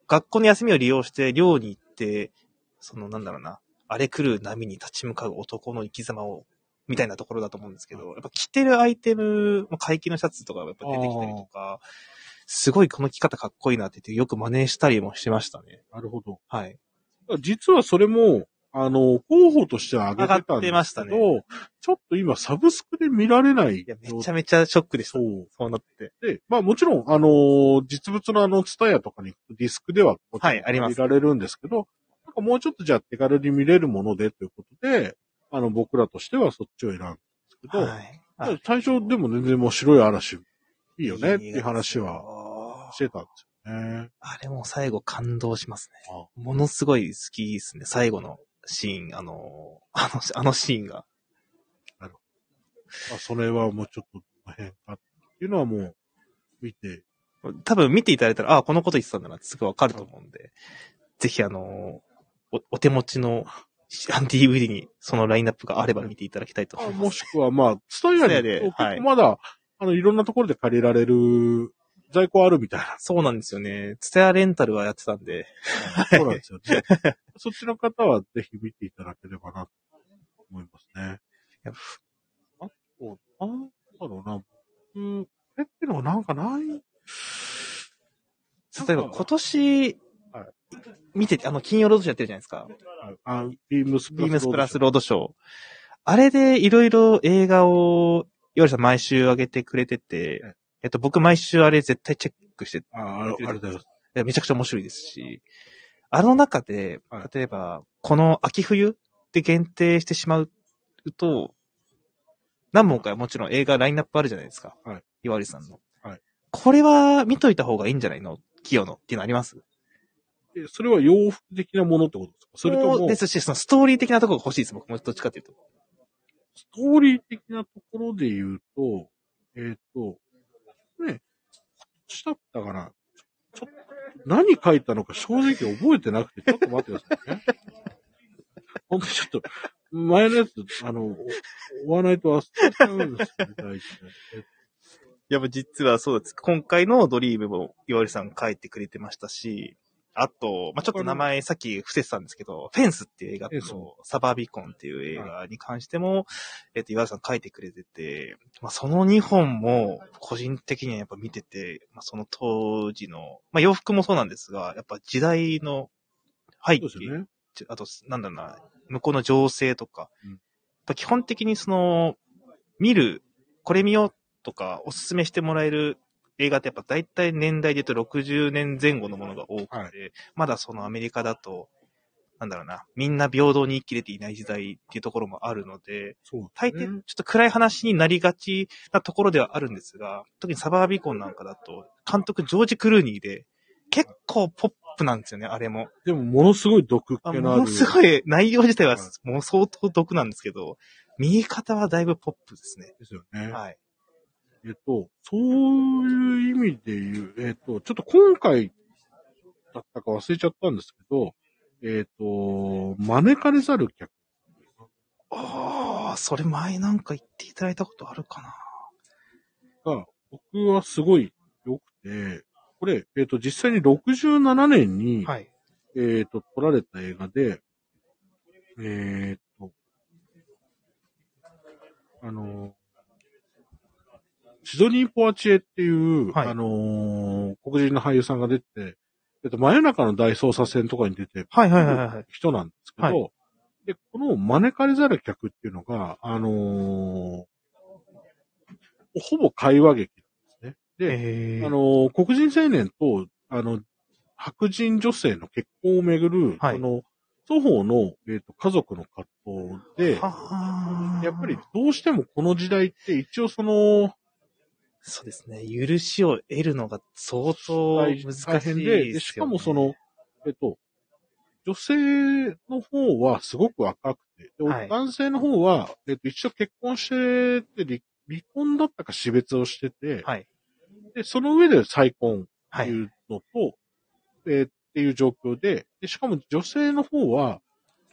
学校の休みを利用して寮に行って、そのなんだろうな、荒れ狂う波に立ち向かう男の生き様を、みたいなところだと思うんですけど、やっぱ着てるアイテム、まあ回帰のシャツとかがやっぱ出てきたりとか、すごいこの着方かっこいいなって言ってよく真似したりもしてましたね。なるほど。はい。実はそれも、あの、候補としては上げてたんですけど、ねちょっと今サブスクで見られないいや、めちゃめちゃショックでした。そう。そうなって。で、まあもちろん、あのー実物のあの、ツタヤとかにディスクでははいあります見られるんですけど、なんかもうちょっとじゃあ手軽に見れるものでということで、あの、僕らとしてはそっちを選んだんですけど、はい。あ最初でも全然もう白い嵐、いいよねっていう話ははしてたんですよね。あれも最後感動しますね。あものすごい好きですね。最後のシーン、あの、あの、あのシーンが。まあ、それはもうちょっと変かっていうのはもう見て、多分見ていただいたら、ああ、このこと言ってたんだなってすぐわかると思うんで、ぜひあの、おお手持ちのあの DVD にそのラインナップがあれば見ていただきたいと思います。もしくはまあ、ツタヤツタヤに結ではい構まだ、あの、いろんなところで借りられる在庫あるみたいな。そうなんですよね。ツタヤレンタルはやってたんで、そうなんですよね。そっちの方はぜひ見ていただければなと思いますね。やあと、なんだろうな。僕、これっていうのはなんかない？例えば今年はい、見てて、あの、金曜ロードショーやってるじゃないですか。あ、ビームスプラス。ビームスプラスロードショー。あれでいろいろ映画を、いわゆるさん毎週上げてくれててはい、えっと、僕毎週あれ絶対チェックしてああ、ありがとうございます。めちゃくちゃ面白いですし、あの中ではい、例えば、この秋冬で限定してしまうと、何本かもちろん映画ラインナップあるじゃないですか。はい。岩割さんの。はい。これは見といた方がいいんじゃないの？清野っていうのあります？えそれは洋服的なものってことですか？それとも、スですし、そのストーリー的なところが欲しいです、僕もどっちかっていうと。トーリー的なところで言うと、えっ、と、ね、したったからちょっと、何書いたのか正直覚えてなくて、ちょっと待ってくださいね。ほんとちょっと、前のやつ、あの、追わないと忘れちゃうんですよね、大体。いや、実はそうです。今回のドリームも岩井さん書いてくれてましたし、あと、まあ、ちょっと名前さっき伏せてたんですけど、フェンスっていう映画と、サバービコンっていう映画に関しても、えっと、岩井さん書いてくれてて、まあ、その2本も、個人的にはやっぱ見てて、まあ、その当時の、まあ、洋服もそうなんですが、やっぱ時代の背景、ね。ちあと、なんだろうな、向こうの情勢とか、うん。やっぱ基本的にその、見る、これ見ようとか、おすすめしてもらえる映画ってやっぱ大体年代で言うと60年前後のものが多くて、はいまだそのアメリカだと、なんだろうな、みんな平等に生きれていない時代っていうところもあるので、大ね。抵ちょっと暗い話になりがちなところではあるんですが、特にサバービコンなんかだと、監督ジョージ・クルーニーで、結構ポップなんですよね、あれも。でも、ものすごい毒っあ気のある。ものすごい、内容自体ははいもう相当毒なんですけど、見え方はだいぶポップですね。ですよね。はい。えっと、そういう意味で言う、えっと、ちょっと今回だったか忘れちゃったんですけど、えっと、招かれざる客ああ、それ前なんか言っていただいたことあるかな。が、僕はすごい良くて、これ、えっと、実際に67年に、はい。えっと、撮られた映画で、えっと、あの、シドニー・ポアチエっていう、はい。あのー黒人の俳優さんが出て、えっと、真夜中の大捜査線とかに出て、はいはいはいはい。人なんですけど、はで、この招かれざる客っていうのが、あのーほぼ会話劇なんですね。で、えあのー黒人青年と、あの、白人女性の結婚をめぐる、はい。その、双方の、えっ、と、家族の葛藤で、はやっぱりどうしてもこの時代って一応その、そうですね。許しを得るのが相当難しいですよ、ね。大変ででしかもその、えっと、女性の方はすごく若くて、ではい男性の方は、えっと、一緒結婚してて離、離婚だったか死別をしてて、はい。で、その上で再婚はい。っていうのと、えーっていう状況でで、しかも女性の方は、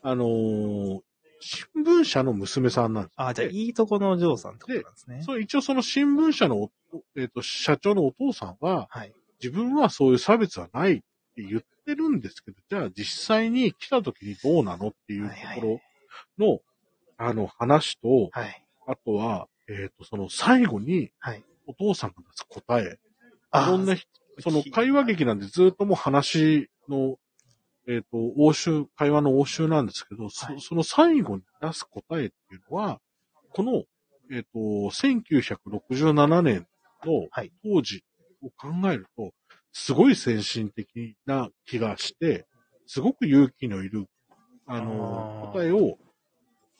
あのー新聞社の娘さんなんです。あ、じゃあ、でいいとこのお嬢さんってことなんですね。そう、一応その新聞社のお、えっ、と、社長のお父さんは、はい。自分はそういう差別はないって言ってるんですけど、じゃあ実際に来た時にどうなのっていうところの、あの話と、はい。あとは、えっ、と、その最後にはい。お父さんが出す答え、いあろんな人、その会話劇なんでずっともう話の、えっ、と、応酬、会話の応酬なんですけど、そはいその最後に出す答えっていうのは、この、えっ、と、1967年のはい当時を考えると、すごい先進的な気がして、すごく勇気のいる、あの、答えを、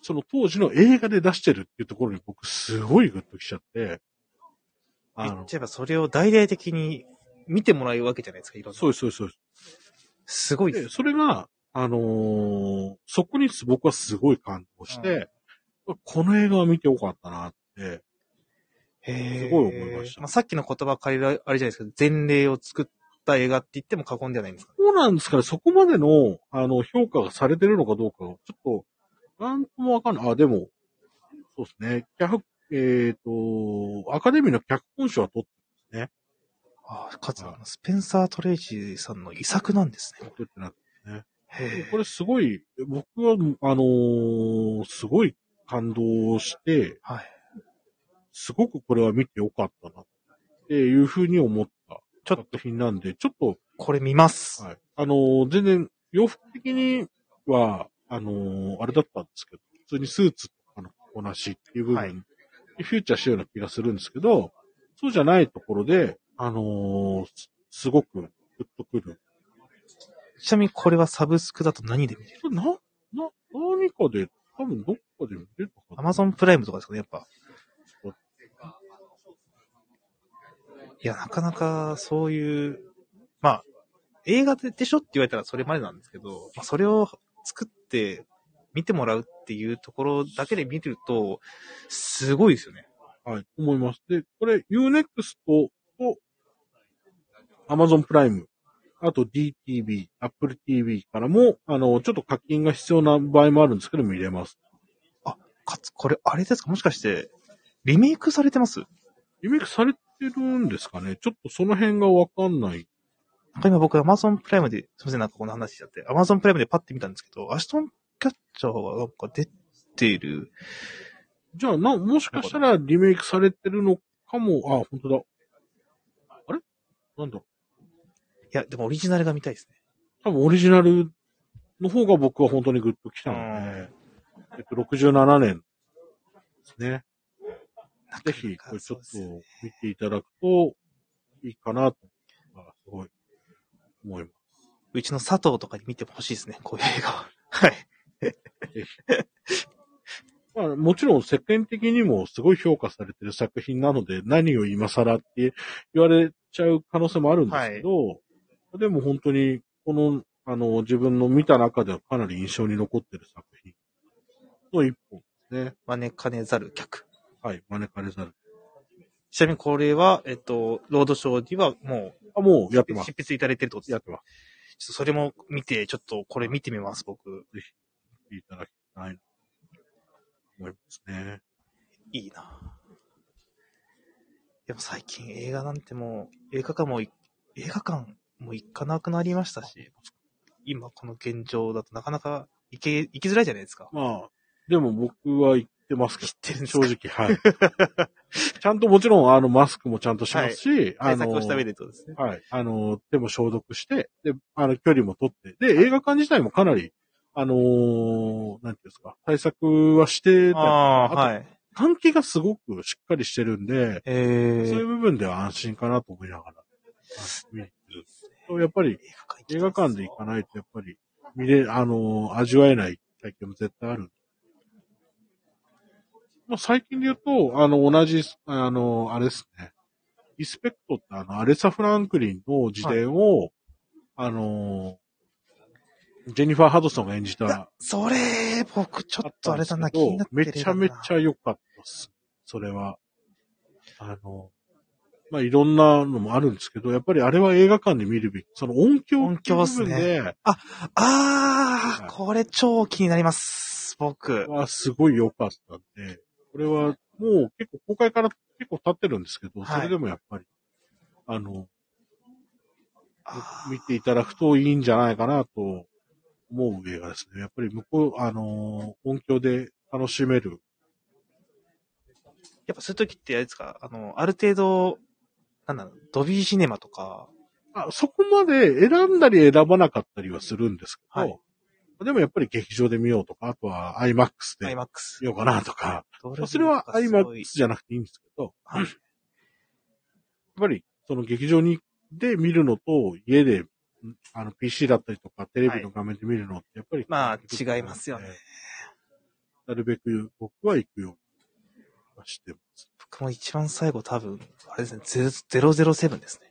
その当時の映画で出してるっていうところに僕すごいグッときちゃって、言っちゃえばそれを大々的に見てもらえるわけじゃないですか、いろんな。そうそうそうです。ごいです。それが、あのーそこに僕はすごい感動して、この映画を見てよかったなって、へすごい思いましたまあ、さっきの言葉借りるあれじゃないですけど、前例を作った映画って言っても過言ではないんですかそうなんですかね、そこまでの、あの、評価がされてるのかどうか、ちょっと、なんともわかんない。あ、でも、そうですね。脚、えっ、と、アカデミーの脚本賞は取っああ、かつ、あのスペンサー・トレイジーさんの遺作なんですね。取ってなくて、へえこれすごい、僕は、あのーすごい感動して、はい。すごくこれは見てよかったな、っていうふうに思ったちょっ作品なんで、ちょっと、これ見ます。はい。あのー全然、洋服的には、あのーあれだったんですけど、普通にスーツとかのこなしっていう部分にフューチャーしてるような気がするんですけど、そうじゃないところで、あのーすすごくグッとくる。ちなみにこれはサブスクだと何で見れる？な、な、何かで、多分どっかで見れるのかな ?Amazon プライムとかですかね、やっぱ。いや、なかなかそういう、まあ、映画ででしょって言われたらそれまでなんですけど、まあ、それを作って見てもらうっていうところだけで見てると、すごいですよね。はい、思います。で、これ Unext と Amazon プライム、あと DTV、Apple TV からも、あの、ちょっと課金が必要な場合もあるんですけど見れます。かつ、これ、あれですか？もしかして、リメイクされてます？リメイクされてるんですかねちょっとその辺がわかんない。なんか今僕 Amazon プライムで、すみません、なんかこの話しちゃって、Amazon プライムでパッて見たんですけど、アシュトンキャッチャーがなんか出ている。じゃあ、な、もしかしたらリメイクされてるのかも、あ、本当だ。あれ？なんだ？いや、でもオリジナルが見たいですね。多分オリジナルの方が僕は本当にグッときたので、えっと、67年ですね。ぜひ、これちょっと見ていただくといいかなと、あすごい思います。うちの佐藤とかに見ても欲しいですね、こういう映画は。はい。まあ、もちろん世間的にもすごい評価されてる作品なので、何を今更って言われちゃう可能性もあるんですけど、でも本当に、この、あの、自分の見た中ではかなり印象に残ってる作品の一本ですね。招かねざる客。はい、招かれざる。ちなみにこれは、えっと、ロードショーにはもあ、もうう、やってます。執筆いただいてるってことですやってます。ちょっとそれも見て、ちょっとこれ見てみます、僕。見ていただきたいなと思いますね。いいな。でも最近映画なんてもう、映画館もい、映画館も行かなくなりましたし、今この現状だとなかなか行け、行きづらいじゃないですか。まあ、でも僕は言ってますけど、正直、はい。ちゃんともちろん、あの、マスクもちゃんとしますし、あの、対策をした上でってことですね。はい。あの、手も消毒して、で、あの、距離も取って、で、映画館自体もかなり、あのーなんていうんですか、対策はしてたりああ、とはい。換気がすごくしっかりしてるんで、えー、そういう部分では安心かなと思いながら、やっぱり、映画館で行かないと、やっぱり、見れ、あのー味わえない体験も絶対ある。まあ、最近で言うと、あの、同じ、あの、あれですね。リスペクトってあの、アレサ・フランクリンの自伝を、あの、ジェニファー・ハドソンが演じた、それ、僕ちょっとあれだな、気になってめちゃめちゃ。ゃ良かったです。それは。あの、まあ、いろんなのもあるんですけど、やっぱりあれは映画館で見るべき、その音響音響っすねっていう部分で、あはいー、これ超気になります。僕。はすごい良かったんで、これはもう結構公開から結構経ってるんですけど、はい。それでもやっぱり、あの、あ見ていただくといいんじゃないかなと思う映画ですね。やっぱり向こう、あの、音響で楽しめる。やっぱそういう時ってあれですか、あの、ある程度、なんだろう、ドビーシネマとか、あそこまで選んだり選ばなかったりはするんですけど、はいでもやっぱり劇場で見ようとか、あとは IMAX で。見ようかなとか、どそれは IMAX じゃなくていいんですけど、はいやっぱりその劇場にで見るのと家であの PC だったりとかテレビの画面で見るのってやっぱり、まあ違いますよね。なるべく僕は行くようにはしてます。僕も一番最後多分、あれですね、ゼロ007ですね。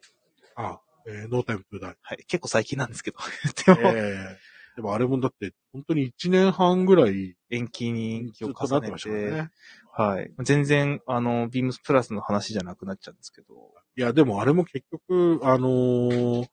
あ、えー、ノータイムトゥーダイ。はい。結構最近なんですけど。でも、えーでもあれもだって本当に1年半ぐらい延期に延期ずを重ねてましたね。はい。全然、あの、ビームスプラスの話じゃなくなっちゃうんですけど、いや、でもあれも結局、あのー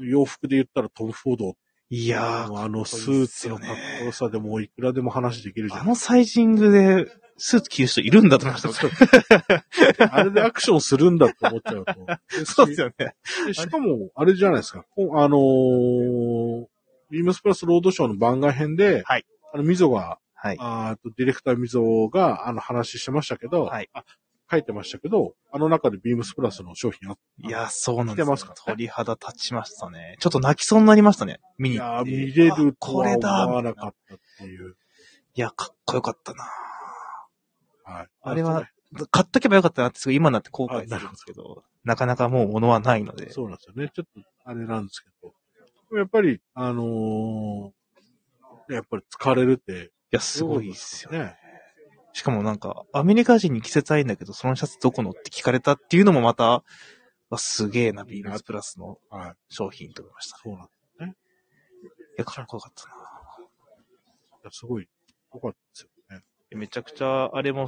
洋服で言ったらトム・フォードいやー、のあのスーツのかっこよさでもういくらでも話できるじゃん。あのサイジングでスーツ着る人いるんだと思いました。あれでアクションするんだって思っちゃうと。そうですよね。でしかも、あれじゃないですか。あのービームスプラスロードショーの番外編で、はいあの、ミゾが、はい。あーとディレクターミゾが、あの、話してましたけど、はいあ書いてましたけど、あの中でビームスプラスの商品あっいや、そうなんですよからね鳥肌立ちましたね。ちょっと泣きそうになりましたね。見に行って。見れるとあこれはだ思わなかったっていう。いや、かっこよかったなはい。あれは、買っとけばよかったなってすごい今になって後悔するんですけど、なかなかもう物はないので。そうなんですよね。ちょっと、あれなんですけど。やっぱり、あのーやっぱり疲れるって、いや、すごいですよね。ね。しかもなんか、アメリカ人に着せたいんだけど、そのシャツどこのって聞かれたっていうのもまた、わすげえな、ビームスプラスのはい。商品と思いました。いそうなんいや、かっこよかったな。やすごい、よかったですよね。めちゃくちゃ、あれも、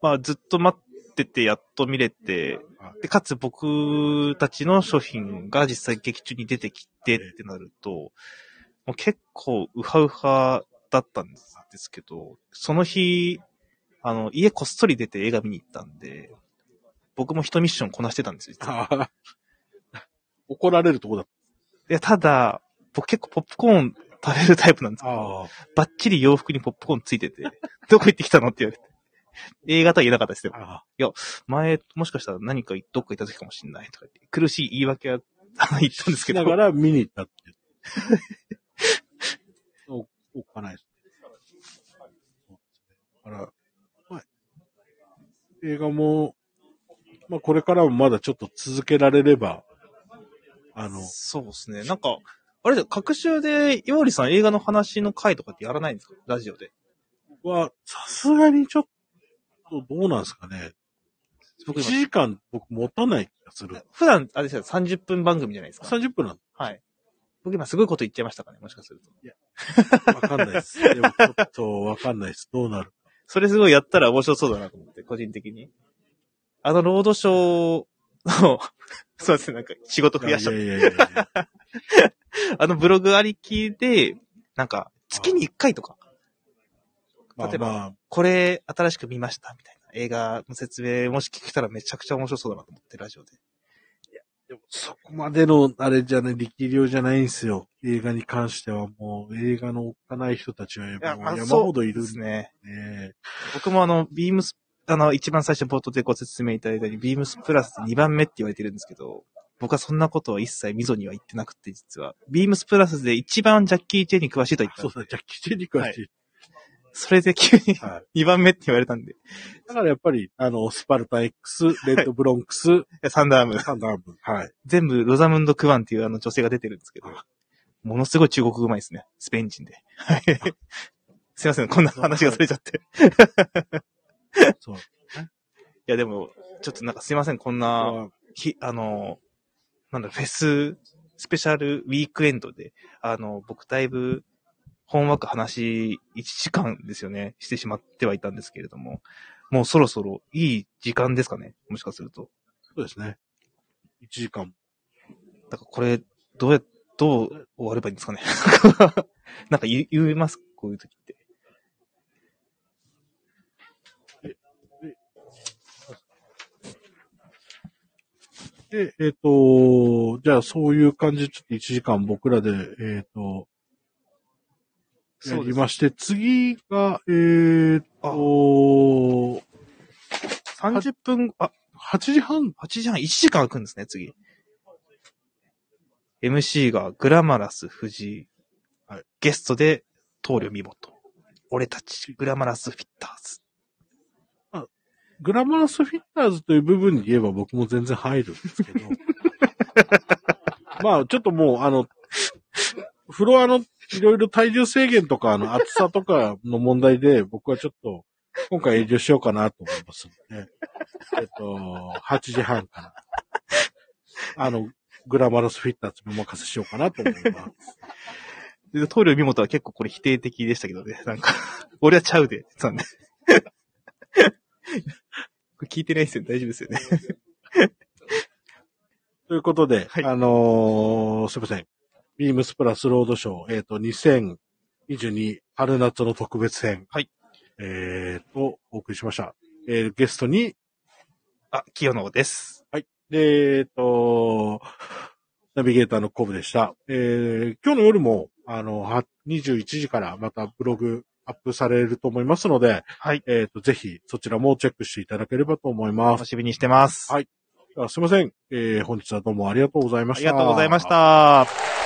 まあずっと待ってて、やっと見れて、はいで、かつ僕たちの商品が実際劇中に出てきてってなると、もう結構ウハウハだったんですけど、その日、あの、家こっそり出て映画見に行ったんで、僕も一ミッションこなしてたんですよ。怒られるとこだっいや、ただ、僕結構ポップコーン食べるタイプなんですた。けど、あ。バッチリ洋服にポップコーンついてて、どこ行ってきたのって言われて。映画とは言えなかったですよ。あ前、もしかしたら何かどっか行った時かもしれないとか言って、苦しい言い訳は言ったんですけどしな、がら見に行ったって。お、おっかないです。だから、まあ、映画も、まあこれからもまだちょっと続けられれば、あの、そうですね。なんか、あれで、各週で、岩織さん映画の話の回とかってやらないんですか？ラジオで。は、さすがにちょっとどうなんですかね。僕1時間僕持たない気がする。普段、あれですよ、30分番組じゃないですか。30分なんはい。僕今すごいこと言っちゃいましたかねもしかすると。わかんないです。でもちょっとわかんないです。どうなるそれすごいやったら面白そうだなと思って、個人的に。あの、ロードショーの、そうですね、なんか仕事増やしちゃっいやいやいやいやた。あのブログありきで、なんか、月に1回とか、まあ例えばまあ、これ新しく見ましたみたいな映画の説明もし聞けたらめちゃくちゃ面白そうだなと思って、ラジオで。でもそこまでの、あれじゃね、力量じゃないんですよ。映画に関してはもう、映画のおっかない人たちはもう山ほどいるんですね。ね。僕もあの、ビームス、あの、一番最初冒頭でご説明いただいたように、ビームスプラス2番目って言われてるんですけど、僕はそんなことは一切溝には言ってなくて、実は。ビームスプラスで一番ジャッキー・チェンに詳しいと言ったそうだ、ジャッキー・チェンに詳しい。それで急にはい。2番目って言われたんで、だからやっぱり、あの、スパルタ X、レッドブロンクス、サンダーム、サンダーム。はい。全部ロザムンド・クワンっていうあの女性が出てるんですけどあ、ものすごい中国語うまいですね。スペイン人で。はい。すいません、こんな話がそれちゃって。いそう。や、でも、ちょっとなんかすいません、こんな、ひ、あの、なんだ、フェス、スペシャルウィークエンドで、あの、僕だいぶ、本枠話、1時間ですよね、してしまってはいたんですけれども、もうそろそろいい時間ですかね、もしかすると。そうですね。1時間。だからこれ、どうや、どう終わればいいんですかね。なんか言言います？こういう時って。で、えっ、と、じゃあそういう感じでちょっと1時間僕らで、えっ、と、やりまして、次が、えっ、と、30分、あ、8時半？8時半、1時間空くんですね、次。MC がグラマラス藤井。はいゲストで、棟梁見事。俺たち、グラマラスフィッターズ。グラマラスフィッターズという部分に言えば僕も全然入るんですけど。まあ、ちょっともう、あの、フロアのいろいろ体重制限とか、あの、厚さとかの問題で、僕はちょっと、今回営業しようかなと思いますので、えっと、8時半から、あの、グラマラスフィッターズにお任せしようかなと思います。で、棟梁見事は結構これ否定的でしたけどね。なんか、俺はちゃうで、って言ってたんで。これ聞いてないですよ。大丈夫ですよね。ということで、はいあのーすいません。ビームスプラスロードショー、えっ、と、2022春夏の特別編。はい。えっ、と、お送りしました。えーゲストに、あ、清野です。はい。で、えっ、と、ナビゲーターのコブでした。えー今日の夜も、あの、は21時からまたブログアップされると思いますので、はい。えっ、と、ぜひそちらもチェックしていただければと思います楽。しみにしてます。はいあすいません。えー本日はどうもありがとうございました。ありがとうございまし。た。